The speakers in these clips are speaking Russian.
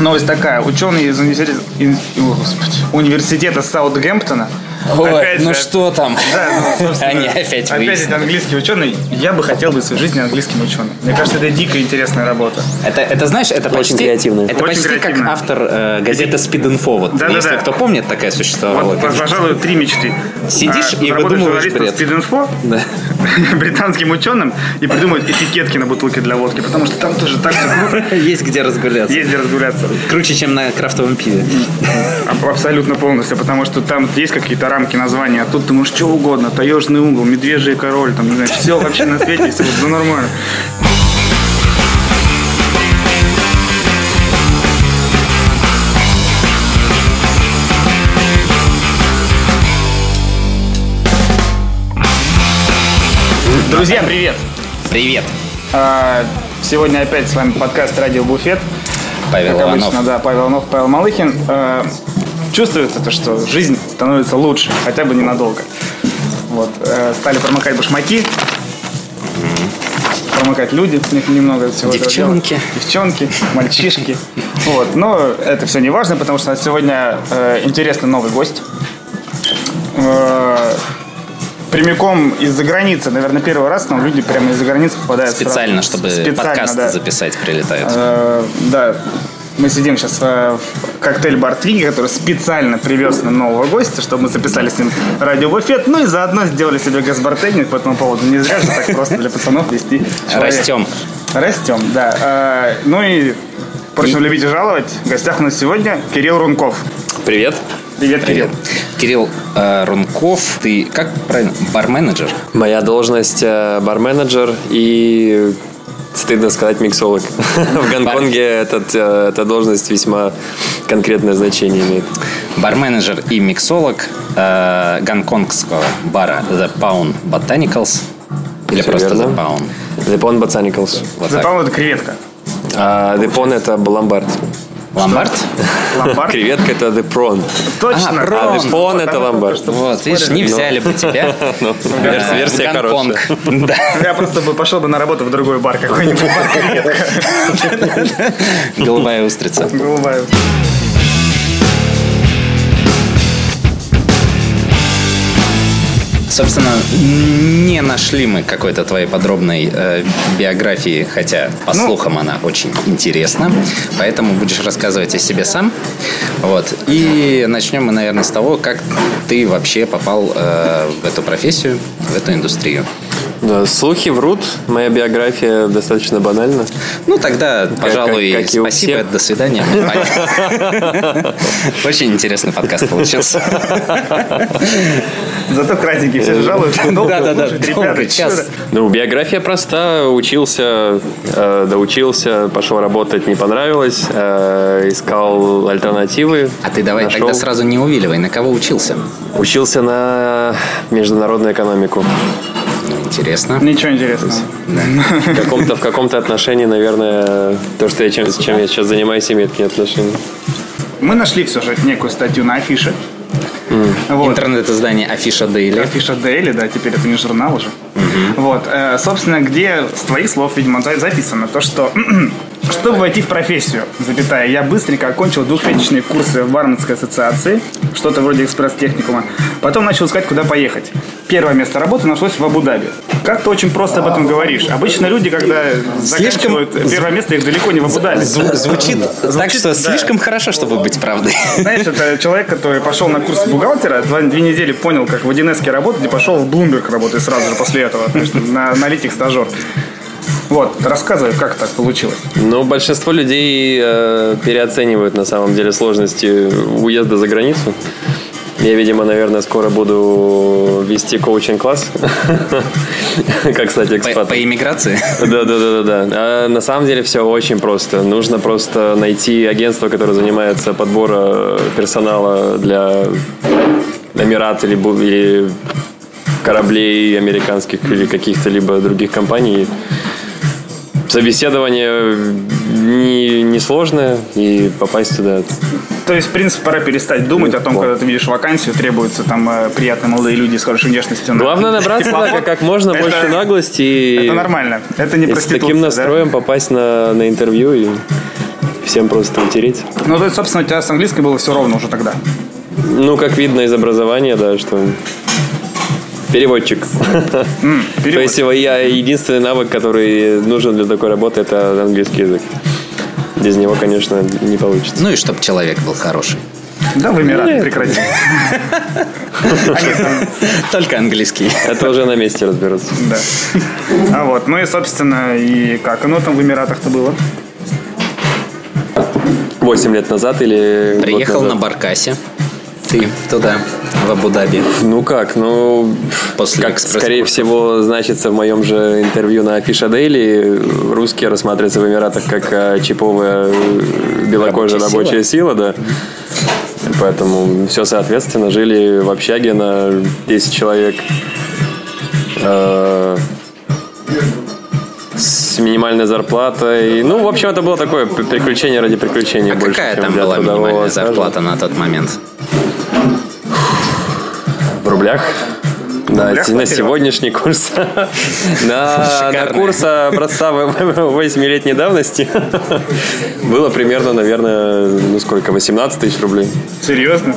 Новость такая. Ученые из университета, из- о, господи, университета Саутгемптона Ой, опять ну же- что там? Да, ну, Они опять Опять выяснили. это английский ученый. Я бы хотел быть в своей жизни английским ученым. Мне кажется, это дико интересная работа. Это, это знаешь, это почти, креативно. Это Очень почти креативно. как автор э, газеты Speed Info. Вот, Да-да-да. если кто помнит, такая существовала. Вот, пожалуй, три мечты. Сидишь и работать выдумываешь бред. Speed Info, Да. британским ученым, и придумать этикетки на бутылке для водки, потому что там тоже так все круто. Есть где разгуляться. Есть где разгуляться. Круче, чем на крафтовом пиве. Аб- Абсолютно полностью, потому что там есть какие-то рамки названия, а тут ты можешь что угодно, таежный угол, медвежий король, там, не знаю, все вообще на свете, все ну, нормально. Друзья, привет! Привет, А, Сегодня опять с вами подкаст «Радио Буфет». Павел Как Иванов. обычно, да, Павел Иванов, Павел Малыхин. Э, Чувствуется то, что жизнь становится лучше, хотя бы ненадолго. Вот, э, стали промокать башмаки, промокать люди не- немного всего этого Девчонки. дела. Девчонки, мальчишки. Вот, но это все не важно, потому что сегодня э, интересный новый гость. Э, Прямиком из-за границы, наверное, первый раз нам люди прямо из-за границы попадают. Специально, сразу. чтобы Специально, подкаст да. записать, прилетают. Э, да, мы сидим сейчас в коктейль-бар Твиги, который специально привез нам нового гостя, чтобы мы записали с ним радиобуфет, ну и заодно сделали себе газбартейник по этому поводу. Не зря же так просто для пацанов вести. Растем. Растем, да. Э, ну и просим любить и жаловать. В гостях у нас сегодня Кирилл Рунков. Привет. Привет, Кирилл. Кирилл э, Рунков, ты как правильно? Бар-менеджер? Моя должность э, бар-менеджер и, стыдно сказать, миксолог. В Гонконге этот, э, эта должность весьма конкретное значение имеет. Бар-менеджер и миксолог э, гонконгского бара The Pound Botanicals. Или просто верно. The Pound. The Pond Botanicals. Вот За так. по-моему, это креветка. А The Pond это ломбард. Ломбард? Ломбард. Креветка это The Prawn. Точно. А, А прон. The Pond это ломбард. Вот, видишь, не взяли бы тебя. Ну, верс- Версия хорошая. Да. Я просто бы пошел бы на работу в другой бар какой-нибудь. Бар креветка. Голубая устрица. Собственно, не нашли мы какой-то твоей подробной э, биографии, хотя, по Ну. слухам, она очень интересна. Поэтому будешь рассказывать о себе сам. Вот. И начнем мы, наверное, с того, как ты вообще попал э, в эту профессию, в эту индустрию. Да, слухи врут. Моя биография достаточно банальна. Ну, тогда, пожалуй, как и у спасибо, всех. до свидания. Очень интересный подкаст получился. Зато кратенький, все жалуются. Долго Да-да-да, ребята, час. Ну, биография проста. Учился, э, доучился, пошел работать, не понравилось. э, искал альтернативы. А ты давай тогда сразу не увиливай, на кого учился? Учился на международную экономику. Интересно. Ничего интересного. В каком-то, в каком-то отношении, наверное, то, что я чем, чем я сейчас занимаюсь, имеет к ней отношение. Мы нашли все же некую статью на афише. Вот. Интернет-издание Афиша Дейли. Афиша Daily, да, теперь это не журнал уже. Вот, э, собственно, где с твоих слов, видимо, за- записано то, что чтобы войти в профессию, запятая, я быстренько окончил двухмесячные курсы в Барменской ассоциации, что-то вроде экспресс-техникума. Потом начал искать, куда поехать. Первое место работы нашлось в Абу-Даби. Как ты очень просто об этом говоришь. Обычно люди, когда Слишком заканчивают первое место, их далеко не в Абу-Даби. Зву- звучит так, что слишком хорошо, чтобы быть правдой. Знаешь, это человек, который пошел на курс бухгалтера, два, две недели понял, как в 1 работать, и пошел в Bloomberg работать сразу же после этого. На аналитик стажер. Вот, рассказывай, как так получилось. Ну, большинство людей э, переоценивают на самом деле сложности уезда за границу. Я, видимо, наверное, скоро буду вести коучинг-класс. Как стать По, экспатом. по иммиграции. Да, да, да, да, да. А на самом деле все очень просто. Нужно просто найти агентство, которое занимается подбором персонала для Эмират или кораблей американских или каких-то либо других компаний. Собеседование не, не сложное и попасть туда. То есть, в принципе, пора перестать думать о том, когда ты видишь вакансию, требуются там э, приятные молодые люди с хорошей внешностью. на Главное набраться да, как можно Это- больше наглости и, Это нормально. Это не и с таким да? настроем попасть на, на интервью и всем просто утереть. Ну, то есть, собственно, у тебя с английской было все ровно уже тогда. Ну, как видно из образования, да, что переводчик. То перевод. есть его- я единственный навык, который нужен для такой работы, это английский язык. Без него, конечно, не получится. Ну и чтобы человек был хороший. Да, в Эмираты прекрати. Только английский. Это уже на месте разберутся. да. А вот, ну и, собственно, и как оно там в Эмиратах-то было? Восемь лет назад или Приехал на? Баркасе. Ты туда, в Абу-Даби. Ну как, ну, После как скорее всего значится в моем же интервью на Фиша Дейли, русские рассматриваются в Эмиратах как э, чиповая э, белокожая Рабочая рабочая сила, да. Поэтому все соответственно. Жили в общаге на 10 человек. Э, с минимальной зарплатой. Ну, в общем, это было такое приключение ради приключения А больше, какая там была минимальная стажа. зарплата на тот момент? Рублях? На, рублях на сегодняшний курс. На, на курс образца 8-летней давности было примерно, наверное, ну сколько, 18 тысяч рублей. Серьезно?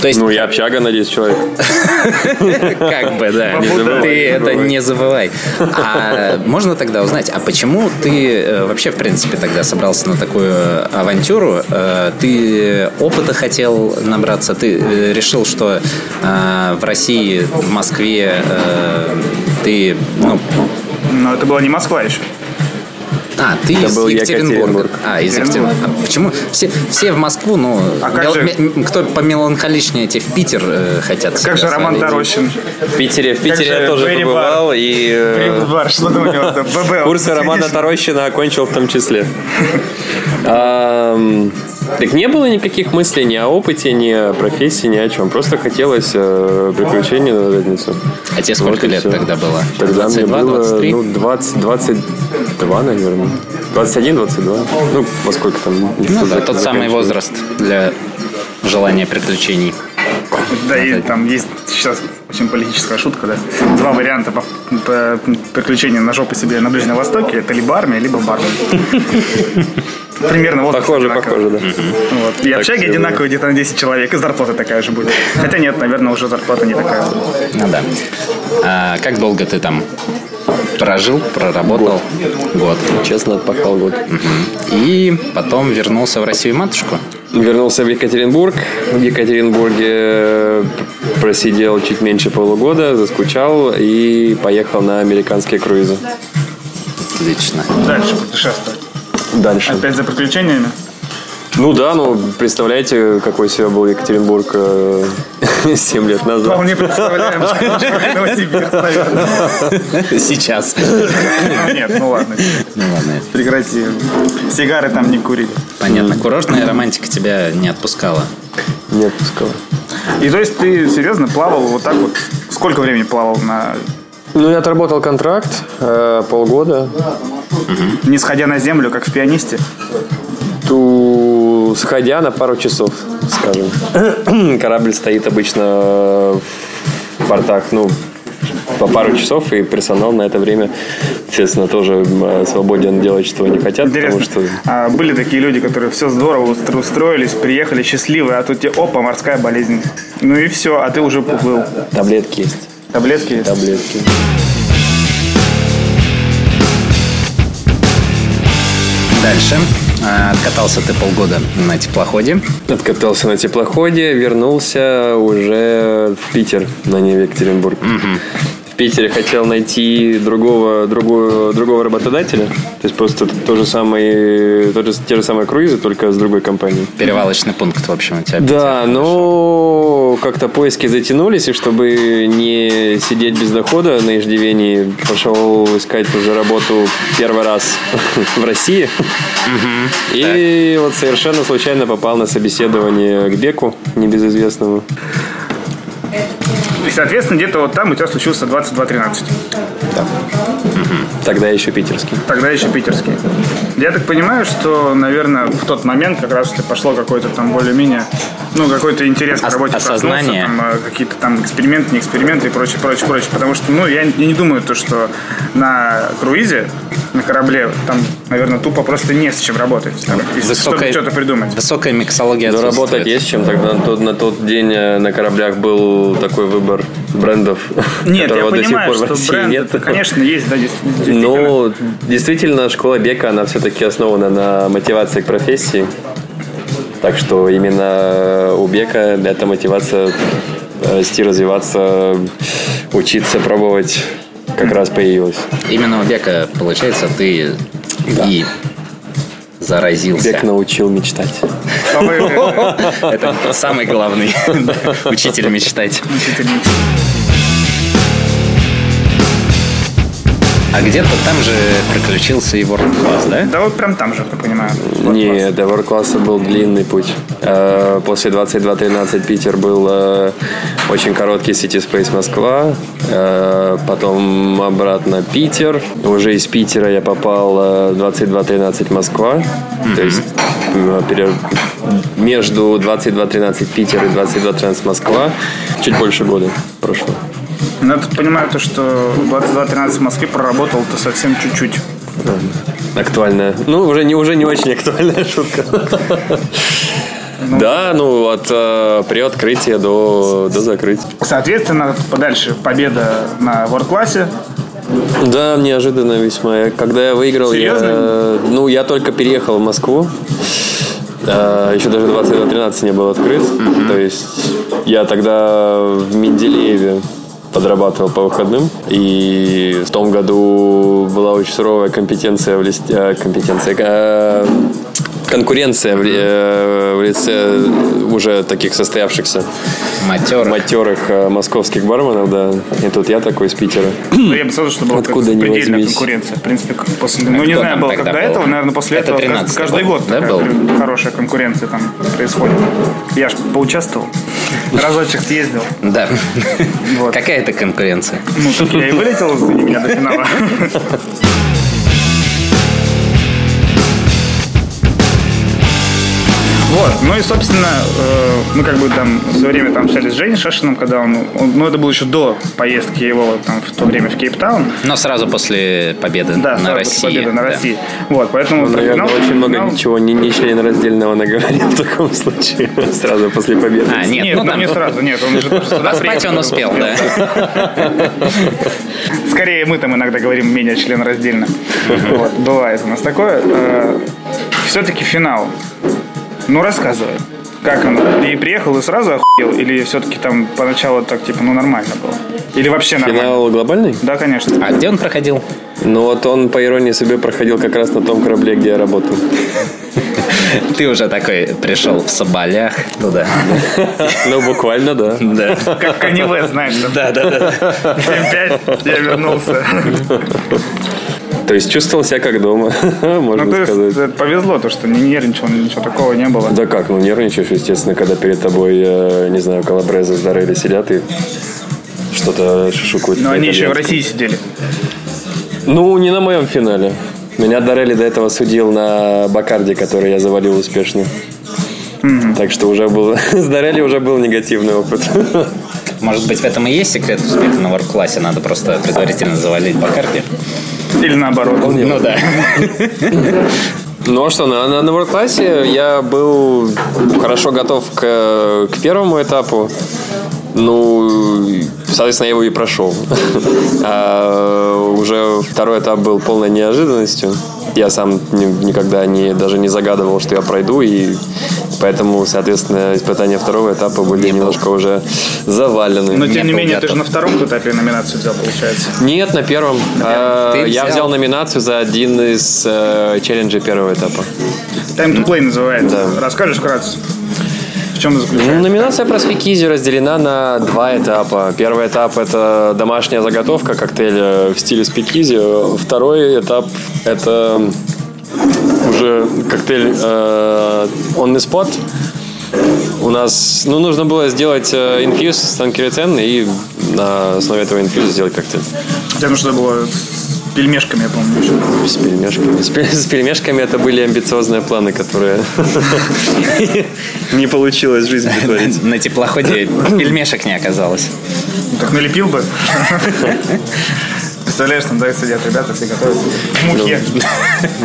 То есть, Ну, я общага на 10 человек. как бы, да. Не забывай, Ты это не забывай. А можно тогда узнать, а почему ты э, вообще, в принципе, тогда собрался на такую авантюру? Э, Ты опыта хотел набраться? Ты э, решил, что э, в России, в Москве э, ты, ну, Но это была не Москва еще. А, ты Это из был Екатеринбурга. Екатеринбург. А, из Екатеринбурга. А почему? Все, все в Москву, ну, А как мел- же- кто помеланхоличнее, те в Питер э, хотят. Как же Роман. Тарощин? В Питере, в Питере я тоже Берри побывал. И э, Бар, что там у него там? ББ. курсы Романа Тарощина окончил в том числе. Так не было никаких мыслей ни о опыте, ни о профессии, ни о чем. Просто хотелось э, приключений на задницу. А тебе сколько Вот лет тогда было? Тогда 22, мне было 23? ну, 20, 22, наверное. 21, 22. Ну, во сколько там. Ну да, тот самый возраст для желания приключений. Да, и там есть сейчас очень политическая шутка, да. Два варианта по, по- приключения на жопу себе на Ближнем Востоке. Это либо армия, либо бармен. Примерно вот Похоже, похоже, да. Вот. И общаги себе одинаковые где-то на 10 человек, и зарплата такая же будет. Хотя нет, наверное, уже зарплата не такая. Ну да. А как долго ты там прожил, проработал? Год. Честно, отпахал год. И потом вернулся в Россию матушку? Вернулся в Екатеринбург. В Екатеринбурге э, просидел чуть меньше полугода, заскучал и поехал на американские круизы. Отлично. Дальше путешествовать. Дальше. Опять за приключениями. Ну да, ну представляете, какой себе был Екатеринбург э, 7 лет назад. Вполне представляем. Сейчас. Нет, ну ладно. Ну ладно. Прекрати. Сигары там не курить. Понятно. Курортная романтика тебя не отпускала. Не отпускал. И то есть ты серьезно плавал вот так вот? Сколько времени плавал на Ну, я отработал контракт э, полгода. не сходя на землю, как в пианисте? Ту, сходя на пару часов, скажем. Корабль стоит обычно в портах, ну, по пару часов, и персонал на это время, естественно, тоже м, свободен делать, что они хотят, Интересно. потому что А были такие люди, которые все здорово устро- устроились, приехали счастливые, а тут тебе опа, морская болезнь. Ну и все, а ты уже уплыл. таблетки есть. Таблетки есть? Таблетки. Дальше. А, Откатался ты полгода на теплоходе. Откатался на теплоходе, вернулся уже в Питер, на не в Екатеринбург. В Питере хотел найти другого, другую, другого работодателя. То есть просто то же самое, тот же, те же самые круизы, только с другой компанией. Перевалочный пункт, в общем, у тебя. Да, но как-то поиски затянулись, и чтобы не сидеть без дохода на иждивении, пошел искать уже работу первый раз в России. И вот совершенно случайно попал на собеседование к Беку, небезызвестному. И, соответственно, где-то вот там у тебя случился 22-13. Тогда еще питерский. Тогда еще питерский. Я так понимаю, что, наверное, в тот момент как раз ты пошло какой-то там более-менее, ну, какой-то интерес к работе осознание. проснулся, там, э, какие-то там эксперименты, не эксперименты и прочее, прочее, прочее. Потому что, ну, я не не думаю, то, что на круизе на корабле, там, наверное, тупо просто не с чем работать. Там, если чтобы что-то придумать. Высокая миксология Да работать есть чем. Тогда на тот, на тот день э, на кораблях был такой выбор брендов, Нет, я которого до сих понимаю, пор в что России бренд, нет. это, конечно, есть, да, действительно. Ну, действительно, школа Бека, она все-таки основана на мотивации к профессии. Так что именно у Бека эта мотивация э, расти, развиваться, учиться, пробовать как раз появилась. Именно у Бека, получается, ты и заразился. Бек научил мечтать. Это самый главный учитель мечтать. учитель мечты. А где-то там же приключился и World Class, да? Да вот прям там же, я понимаю. Не, до World-класса был длинный путь. Э, После 22.13 Питер был э, очень короткий City Space Москва. Э, Потом обратно Питер. Уже из Питера я попал э, 22.13 Москва. То есть между 22.13 Питер и 22.13 Москва чуть больше года прошло. Ну, я тут понимаю то, что 22-13 в Москве проработал-то совсем чуть-чуть. Актуальная. Ну, уже не, уже не очень актуальная шутка. Да, ну, от э, при открытии до, до закрытия. Соответственно, подальше победа на World-классе. Да, неожиданно весьма. Когда я выиграл, я, Серьезно? ну, я только переехал в Москву. Э, Еще даже 22-13 не был открыт. То есть я тогда в Менделееве подрабатывал по выходным. И в том году была очень суровая компетенция в листе, э, компетенция, э, конкуренция в, э, в лице уже таких состоявшихся Матер. матерых э, московских барменов, да. И тут я такой из Питера. Ну, я бы сказал, что была Откуда ни предельная возьмись. конкуренция. В принципе, как после... Ну, не знаю, было тогда как до был? этого, наверное, после Это этого 13-й каждый, каждый год да, такая был? хорошая конкуренция там происходит. Я ж поучаствовал. Разочек съездил. Да. Вот. Какая это конкуренция? Ну, так я и вылетел из меня до финала. Вот, ну и, собственно, э, мы как бы там в свое время там общались с Женей Шашиным, когда он, он- ну это было еще до поездки его там в то время в Кейптаун. Но сразу после победы Да, на сразу после России. победы на да. России. Вот, поэтому про Наверное, финал- очень много финал- ничего не, не членораздельного наговорил в таком случае. Сразу после победы. А, нет, Нет, ну ну, там не сразу, нет, он уже тоже сюда приехал, он успел, да. Скорее мы там иногда говорим менее членораздельно. Вот, бывает у нас такое. Все-таки финал. Ну, рассказывай. Как он? И приехал и сразу охуел? Или все-таки там поначалу так, типа, ну, нормально было? Или вообще нормально? Финал глобальный? Да, конечно. А где он проходил? Ну вот он, по иронии судьбы, проходил как раз на том корабле, где я работал. Ты уже такой пришел в соболях туда. Ну, буквально, да. Да. Как Канни Вест, знаешь, Да, да, да. 7-5, я вернулся. То есть чувствовал себя как дома, Ну, можно есть, сказать. это повезло, то, что не нервничал, ничего такого не было. Да как, ну нервничаешь, естественно, когда перед тобой, э, не знаю, колобрезы с Дарели сидят и что-то шушукают. Но они еще в. России сидели. Ну, не на моем финале. Меня Дарели до этого судил на Бакарде, который я завалил успешно. Так что уже был... С Дарели уже был негативный опыт. Может быть, в этом и есть секрет успеха на ворк-классе. Надо просто предварительно завалить Бакарди. Или наоборот. Ну да. Ну а что, на, на, на World классе я был хорошо готов к, к первому этапу. Ну, соответственно, я его и прошел. А уже второй этап был полной неожиданностью. Я сам ни- никогда не, даже не загадывал, что я пройду, и поэтому, соответственно, испытания второго этапа были немножко уже завалены. Но, тем не был менее, ты же на втором этапе номинацию взял, получается. Нет, на первом. А, Ты я взял- взял номинацию за один из э, челленджей первого этапа. Time to play называется. Да. Расскажешь вкратце? В чем Ну, заключается? номинация про спикизи разделена на два этапа. Первый этап – это домашняя заготовка коктейля в стиле спикизи. Второй этап – это уже коктейль э, on the spot. У нас ну, нужно было сделать э, инфьюз с танкерицен и на основе этого инфьюза сделать коктейль. Хотя ну что было с пельмешками, я помню, еще. С пельмешками. С, пе- с пельмешками это были амбициозные планы, которые не получилось в жизнь притворить. На теплоходе пельмешек не оказалось. Ну, Так налепил бы. Представляешь, там, да, сидят ребята, все готовятся к мухе.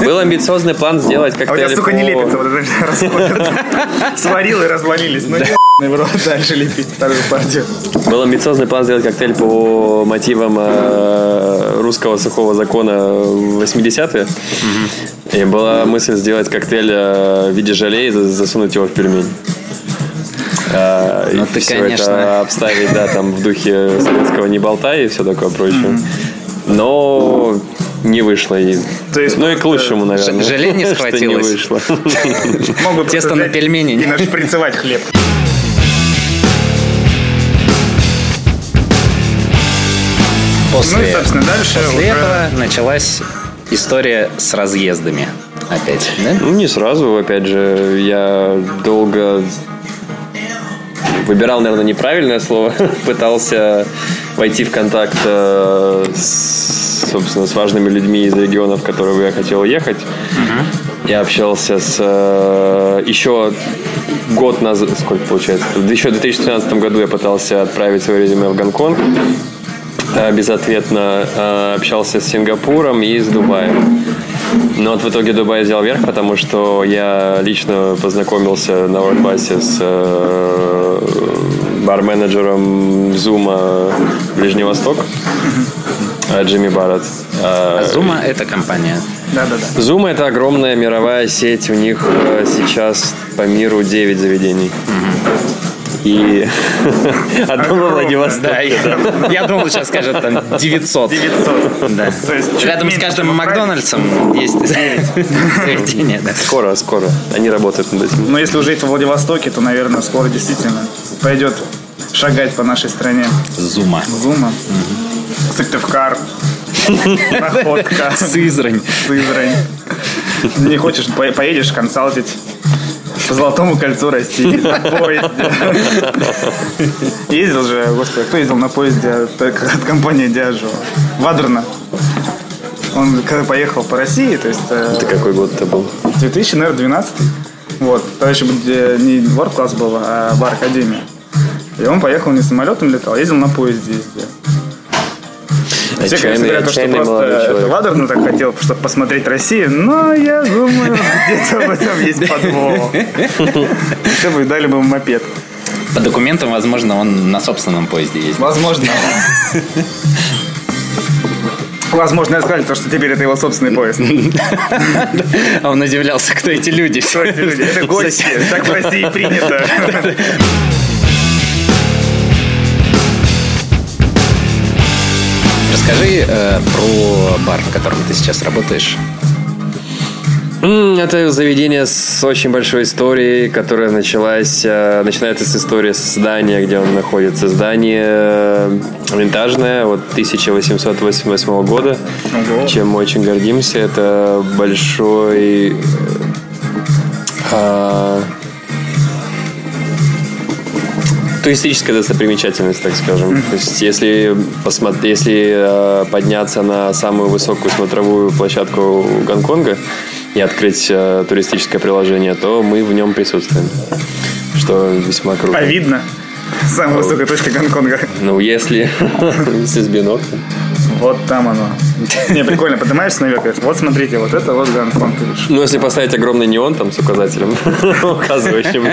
Был амбициозный план сделать А у тебя, сука, не лепится, вот это. Сварил и развалились. Ну, не в рот дальше лепить вторую партию. Был амбициозный план сделать коктейль по мотивам э, русского сухого закона 80-е. И была мысль сделать коктейль э, в виде желе и за- засунуть его в пельмень. И Ну, ты, конечно. это обставить, да, там в духе советского не болтай и все такое прочее. Но не вышло. И... То есть ну и к просто лучшему, наверное. Желе не что схватилось. вышло. Могут Тесто на пельмени. И нашприцевать хлеб. После, Ну и, собственно, дальше после уже- этого началась история с разъездами. Опять, да? Ну, не сразу, опять же, я долго выбирал, наверное, неправильное слово, пытался войти в контакт э, с, собственно, с важными людьми из регионов, в которые я хотел ехать. Я общался с э, еще год назад, сколько получается, еще в 2013 году я пытался отправить свое резюме в Гонконг. Э, Безответно э, общался с Сингапуром и с Дубаем. Но вот в итоге Дубай взял верх, потому что я лично познакомился на Вордбасе с э, бар-менеджером Зума Ближний Восток, э, Джимми Барретт. Э, А Зума – это компания. Да-да-да. Zoom это огромная мировая сеть. У них э, сейчас по миру 9 заведений. И одно во Владивостоке. Я, думал, сейчас скажет там 900. 900. Да. То есть чуть Рядом с каждым в Макдональдсом есть заведение. Скоро, скоро. Они работают над этим. Но если уже жить во Владивостоке, то, наверное, скоро действительно пойдет шагать по нашей стране. Зума. Зума, Сыктывкар, Находка, Сызрань. Сызрань. Не хочешь, по- поедешь консалтить по Золотому кольцу России на поезде. Ездил же, господи, кто ездил на поезде от, компании Диажо? Вадрна. Он когда поехал по России, то есть э, Это какой год это был? 2000, наверное, 12 Вот. Тогда еще э, не World Class был, а Бар Академия. И он поехал не самолетом летал, а ездил на поезде ездил. Все, конечно, говорят, что просто. Вадерну так хотел, чтобы посмотреть Россию, но я думаю, где-то в этом есть подвох. Еще бы дали бы ему мопед. По документам, возможно, он на собственном поезде ездит. Возможно. Возможно, я сказали, то, что теперь это его собственный поезд. А он удивлялся, кто эти люди. Кто эти люди? Это гости. Так в России принято. Расскажи э, про бар, в котором ты сейчас работаешь. Это заведение с очень большой историей, которая началась, э, начинается с истории здания, где он находится. Здание э, винтажное, вот 1888 года, Ого. чем мы очень гордимся. Это большой э, туристическая достопримечательность, так скажем. То есть, если, посмотри, если э, подняться на самую высокую смотровую площадку Гонконга и открыть э, туристическое приложение, то мы в нем присутствуем. Что весьма круто. А видно? Самая высокая точка Гонконга. Ну, если, если с биноклем. Вот там оно. Не, прикольно, поднимаешься наверх, говоришь, вот смотрите, вот это вот Гонконг. видишь. Ну, если поставить огромный неон там с указателем, указывающим.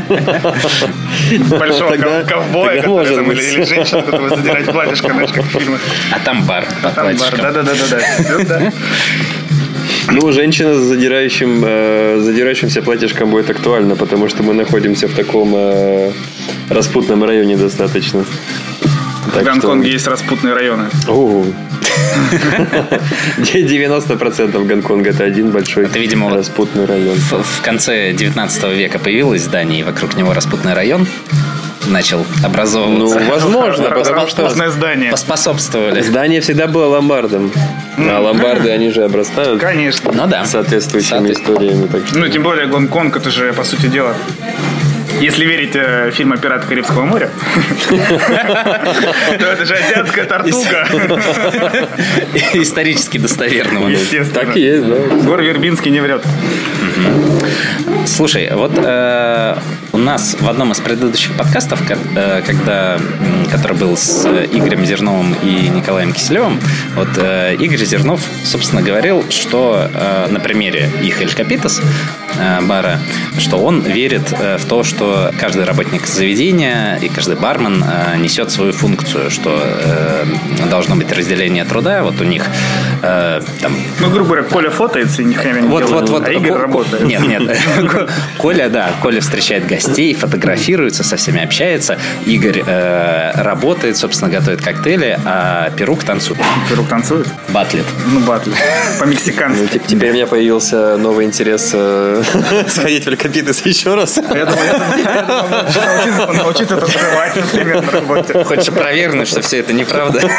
Большого ковбоя, тогда который может там, или, быть. или женщину, которую задирать платьишко, знаешь, как в фильмах. А там бар. под Там бар, да-да-да-да. Ну, женщина с задирающим, э, задирающимся платьишком будет актуально, потому что мы находимся в таком э, распутном районе достаточно. В Так что- Гонконге есть распутные районы. О. 90% Гонконга это один большой Это, видимо, распутный район. В, в конце 19 века появилось здание, и вокруг него распутный район начал Ну, образовываться. возможно, потому что Распутное здание. Поспособствовали. здание всегда было ломбардом. А ломбарды, они же обрастают Конечно. Ну да. соответствующими Соответ- историями. Так что... Ну, тем более Гонконг, это же, по сути дела, если верить э, фильму «Пираты Карибского моря», то это же азиатская тортуга. Исторически достоверного. Естественно. Так и есть, да. Гор Вербинский не врет. Слушай, вот э, у нас в одном из предыдущих подкастов, э, когда, который был с Игорем Зерновым и Николаем Киселевым, вот э, Игорь Зернов, собственно, говорил, что э, на примере их Эль Капитас бара, что он верит в то, что каждый работник заведения и каждый бармен несет свою функцию, что должно быть разделение труда. Вот у них там... Ну, грубо говоря, Коля фотается и ни хрена не вот, делает, вот, вот, а Игорь работает. Нет, нет. Коля, да, Коля встречает гостей, фотографируется, со всеми общается. Игорь э, работает, собственно, готовит коктейли, а Перук танцует. Перук танцует? Батлет. Ну, батлет. По-мексикански. Ну, теперь у меня появился новый интерес э, сходить в Алькапитес еще раз. Я думаю, научиться танцевать, например, на работе. Хочешь провернуть, что все это неправда?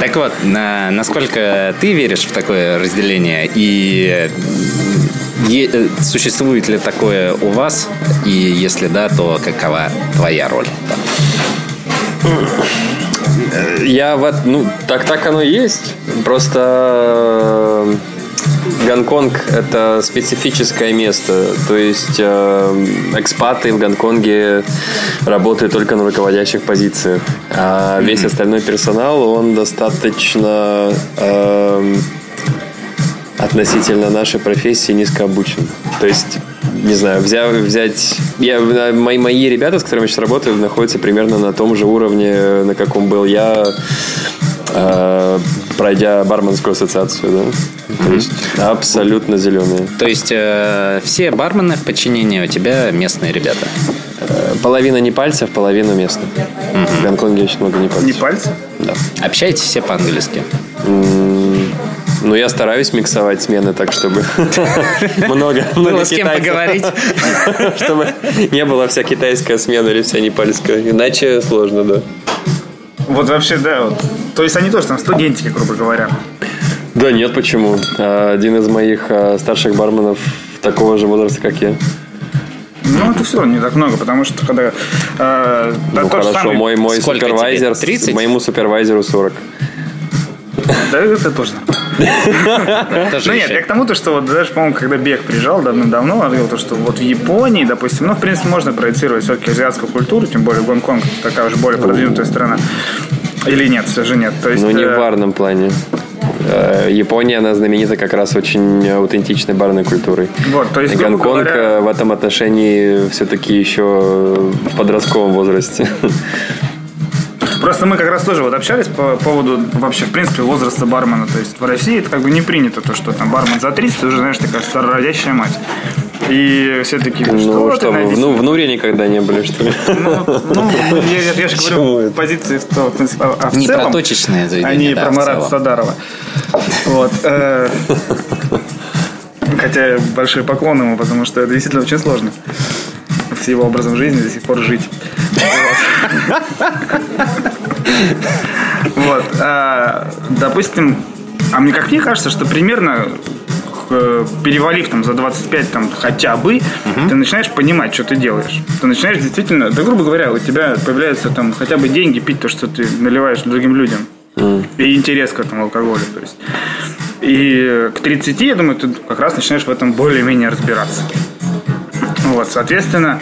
Так вот, насколько ты веришь в такое разделение и э, существует ли такое у вас? И если да, то какова твоя роль? Я вот, ну, так, так оно и есть. Просто э, Гонконг – это специфическое место. То есть э, экспаты в Гонконге работают только на руководящих позициях. А весь остальной персонал, он достаточно э, относительно нашей профессии низко обучен. То есть, не знаю, взять, взять я, мои, мои ребята, с которыми я сейчас работаю, находятся примерно на том же уровне, на каком был я, э, пройдя барменскую ассоциацию, да. Mm-hmm. То есть абсолютно зеленые. То есть э, все бармены в подчинении у тебя местные ребята? Э, половина не пальцев, половина местных. Mm-hmm. В Гонконге очень много не пальцев. Не пальцев? Да. Общаетесь все по-английски? Ну, я стараюсь миксовать смены так, чтобы много, Было с кем поговорить. Чтобы не было вся китайская смена или вся непальская. Иначе сложно, да. Вот вообще, да. Вот. То есть они тоже там студентики, грубо говоря. Да нет, почему? А, один из моих а, старших барменов такого же возраста, как я. Ну, это все не так много, потому что когда... Э, ну, хорошо, самый... мой, мой супервайзер... 30? Моему супервайзеру 40. Да, это тоже Ну нет, я к тому, то, что вот, даже, по-моему, когда Бег приезжал давным-давно, он говорил, то, что вот в Японии, допустим, ну, в принципе, можно проецировать все-таки азиатскую культуру, тем более Гонконг такая уже более продвинутая страна. Или нет, все же нет. То есть, ну, не э, в барном плане. Э, Япония, она знаменита как раз очень аутентичной барной культурой. Вот, то есть, Гонконг говоря... Э, в этом отношении все-таки еще в подростковом возрасте. Просто мы как раз тоже вот общались по поводу вообще, в принципе, возраста бармена. То есть в России это как бы не принято, то, что там бармен за 30, ты уже, знаешь, такая старородящая мать. И все таки ну, что, что в, ну, в Нуре никогда не были, что ли? Ну, ну я, я, я же говорю, позиции в, то, а в не целом, про точечные заведения, а не да, про Марата Садарова. Вот. Э, хотя большой поклон ему, потому что это действительно очень сложно с его образом жизни до сих пор жить. Вот. А, допустим, а мне как мне кажется, что примерно э, перевалив там за 25 там хотя бы, угу. ты начинаешь понимать, что ты делаешь. Ты начинаешь действительно, да грубо говоря, у тебя появляются там хотя бы деньги пить то, что ты наливаешь другим людям. Mm. И интерес к этому алкоголю. То есть. И к 30, я думаю, ты как раз начинаешь в этом более-менее разбираться. Вот, соответственно,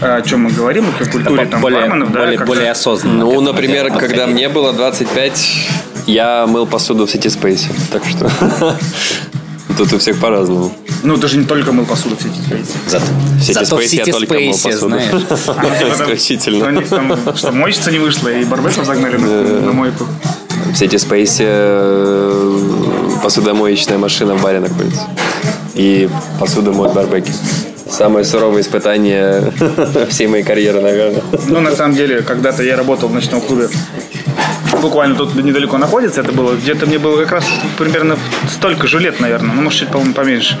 о чем мы говорим, о культуре там, более, барменов, более, да, более осознанно. Ну, например, когда мне было 25, я мыл посуду в City Space. Так что тут у всех по-разному. Ну, ты же не только мыл посуду в City Space. Зато, в City Зато Space в City я только мыл посуду. знаешь. Исключительно. У них там, что мойщица не вышла, и барбесов загнали на мойку. В City Space э, посудомоечная машина в баре находится. И посуду моет барбеки. Самое суровое испытание всей моей карьеры, наверное. Ну, на самом деле, когда-то я работал в ночном клубе буквально тут недалеко находится. Это было где-то мне было как раз примерно столько же лет, наверное, ну, может, чуть, по-моему, поменьше.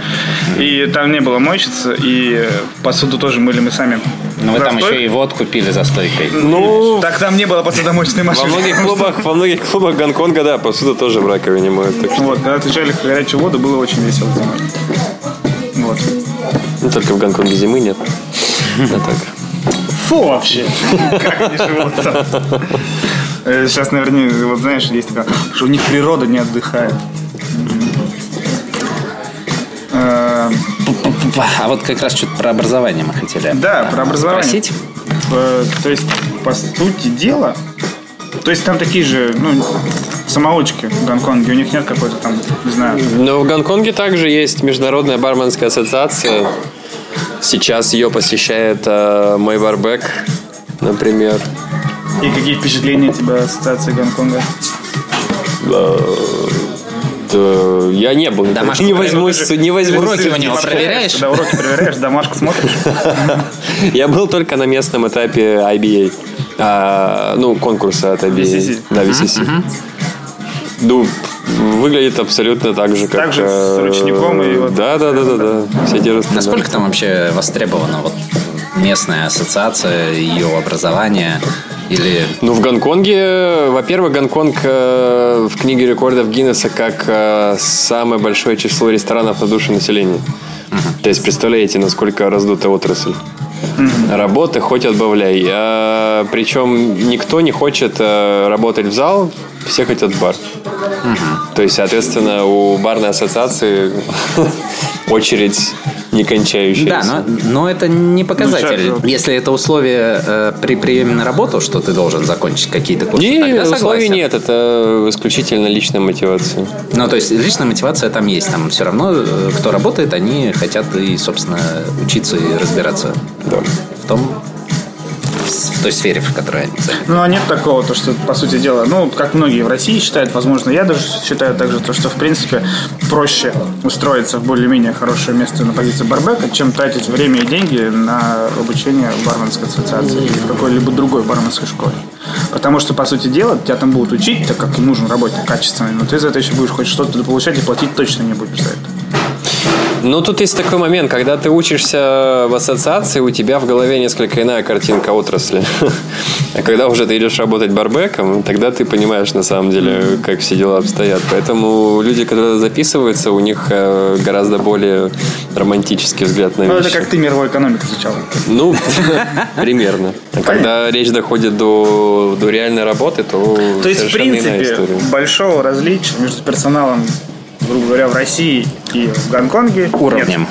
И там не было мойщицы, и посуду тоже мыли мы сами. Но вы там стойкой. еще и водку пили за стойкой. Ну, так там не было посудомоечной машины. Во многих клубах, во многих клубах Гонконга, да, посуду тоже в раковине моют. Вот, когда отвечали горячую воду, было очень весело зимой. Ну, только в Гонконге зимы нет. А так. Фу вообще. Как они живут там. Э, сейчас, наверное, вот знаешь, есть такая, что у них природа не отдыхает. А вот как раз что-то про образование мы хотели. Да, про образование. Спросить? Э, То есть, по сути дела, то есть там такие же, ну, самоучки в Гонконге, у них нет какой-то там, не знаю, Но в Гонконге также есть Международная барменская ассоциация. Сейчас ее посещает э, мой барбек, например. и какие впечатления у тебя ассоциации Гонконга? Да, я не был. Домашку не возьмусь, не возьмусь. Уроки у него проверяешь? Да, уроки проверяешь, домашку смотришь. Я был только на местном этапе IBA. А, ну, конкурса от IBA. VCC. Да, VCC. Ну, выглядит абсолютно так же, как... Так же, с э, ручником и вот- Да, да, да, да, да. Все те же стандарты. Насколько там вообще востребована вот местная ассоциация, ее образование? Или Ну, в Гонконге, во-первых, Гонконг э, в книге рекордов Гиннесса как э, самое большое число ресторанов на душу населения. То есть, представляете, насколько раздута отрасль. Работы хоть отбавляй. А, причем никто не хочет э, работать в зал, все хотят в бар. То есть, соответственно, у барной ассоциации очередь не кончающаяся. Да, но, но это не показатель. Ну, сейчас- Если это условие э, при приеме на работу, что ты должен закончить какие-то курсы, Не, тогда условий нет, это исключительно личная мотивация. Ну, то есть личная мотивация там есть. Там все равно, э, кто работает, они хотят и, собственно, учиться и разбираться Да. в том, в той сфере, в которой они заняты. Ну, а нет такого, то, что, по сути дела, ну, как многие в России считают, возможно, я даже считаю также, то, что, в принципе, проще устроиться в более-менее хорошее место на позиции барбека, чем тратить время и деньги на обучение в барменской ассоциации или в какой-либо другой барменской школе. Потому что, по сути дела, тебя там будут учить, так как им нужен работник качественный, но ты за это еще будешь хоть что-то получать и платить точно не будешь за это. Ну, тут есть такой момент, когда ты учишься в ассоциации, у тебя в голове несколько иная картинка отрасли. А когда уже ты идешь работать барбеком, тогда ты понимаешь на самом деле, как все дела обстоят. Поэтому люди, которые записываются, у них э, гораздо более романтический взгляд на Ну, вещи. это как ты мировую экономику изучал. Ну, примерно. А когда речь доходит до, до реальной работы, то То есть, в принципе, большого различия между персоналом, грубо говоря, в России и в Гонконге нет. Уровнем.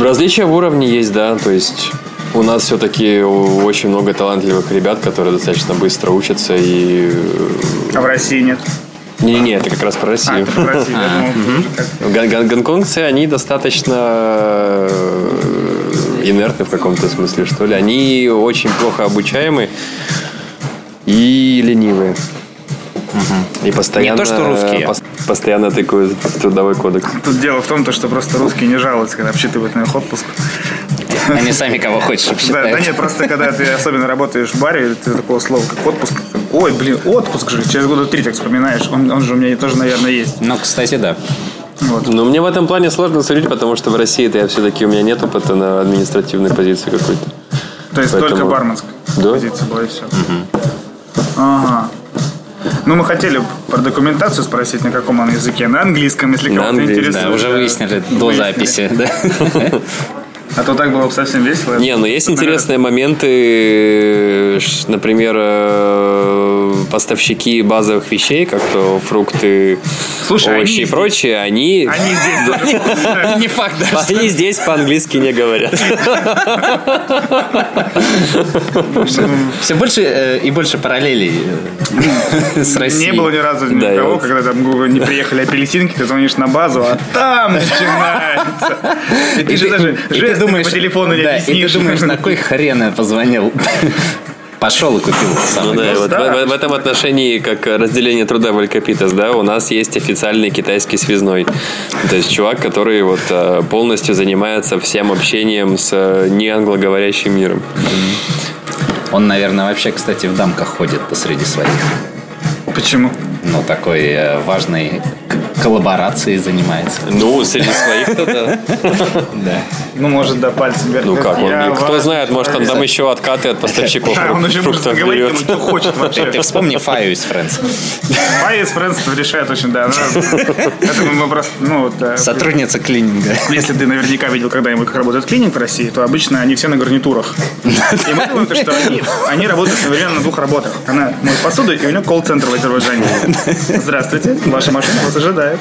Различия в уровне есть, да. То есть у нас все-таки очень много талантливых ребят, которые достаточно быстро учатся и... А в России нет. Не-не, это как раз про А, Россию. думал, как- гон- Гонконгцы, они достаточно э, инертны в каком-то смысле, что ли. Они очень плохо обучаемы и ленивые. И постоянно, Не то, что русские. Постоянно тыкают трудовой кодекс. Тут дело в том, то, что просто русские не жалуются, когда обсчитывают на их отпуск. Они сами кого хочешь Да, да считают. нет, просто когда ты особенно работаешь в баре, ты такого слова, как отпуск. Ой, блин, отпуск же, через года три так вспоминаешь. Он, он же у меня тоже, наверное, есть. Ну, кстати, да. Вот. Но мне в этом плане сложно судить, потому что в России-то я все-таки у меня нет опыта на административной позиции какой-то. То есть Поэтому- только барменская Да. позиция была и все. Ага. Ну, мы хотели про документацию спросить, на каком он языке. На английском, если кого-то интересует. Да, уже выяснили до записи. А то так было бы совсем весело. Не, но есть Тут, наверное, интересные моменты, ш- например, э, поставщики базовых вещей, как то фрукты, Слушай, овощи и здесь- прочее, они, Они здесь. Не факт, они здесь по-английски не говорят. Все больше э, и больше параллелей э, с Россией. Не было ни разу никого, когда там не приехали апельсинки, ты звонишь на базу, а там начинается. И ты же даже думаешь, по телефону не да, и ты думаешь, на кой хрен я позвонил? Пошел и купил Ну да, вот да. в, в этом отношении, как разделение труда в Алькапитас, да, у нас есть официальный китайский связной. То есть чувак, который вот э, полностью занимается всем общением с э, неанглоговорящим миром. Он, наверное, вообще, кстати, в дамках ходит посреди своих. Почему? Ну, такой э, важной к- коллаборацией занимается. Ну, среди своих-то да. Да. Ну, может, да, пальцем вверх. Ну как, он, кто знает, может, он там еще откаты от поставщиков Да, он еще может фруктов говорить, что хочет Ты вообще. вспомни Фаю из Friends. Пайс Фрэнс решает очень, да. Это мы просто, ну, вот, да. Сотрудница клининга. Если ты наверняка видел когда-нибудь, как работает клиник в России, то обычно они все на гарнитурах. И мы думаем, что они, они работают одновременно на двух работах. Она моет посуду, и у нее колл-центр в Азербайджане. Здравствуйте, ваша машина вас ожидает знают.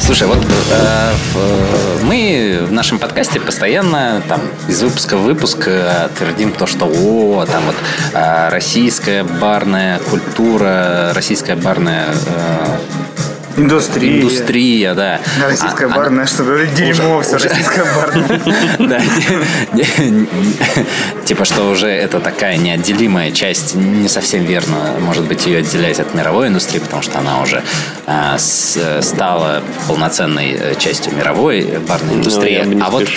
Слушай, вот э, мы в нашем подкасте постоянно там из выпуска в выпуск э, твердим то, что о, там вот э, российская барная культура, российская барная э, Индустрия. индустрия, да. Российская А- барная, что ли? Дерьмо все, уже- российская барная. Да, Типа, что уже это такая неотделимая часть, не совсем верно, может быть, ее отделять от мировой индустрии, потому что она уже а, стала полноценной э, частью мировой барной индустрии. Ну, не а вот,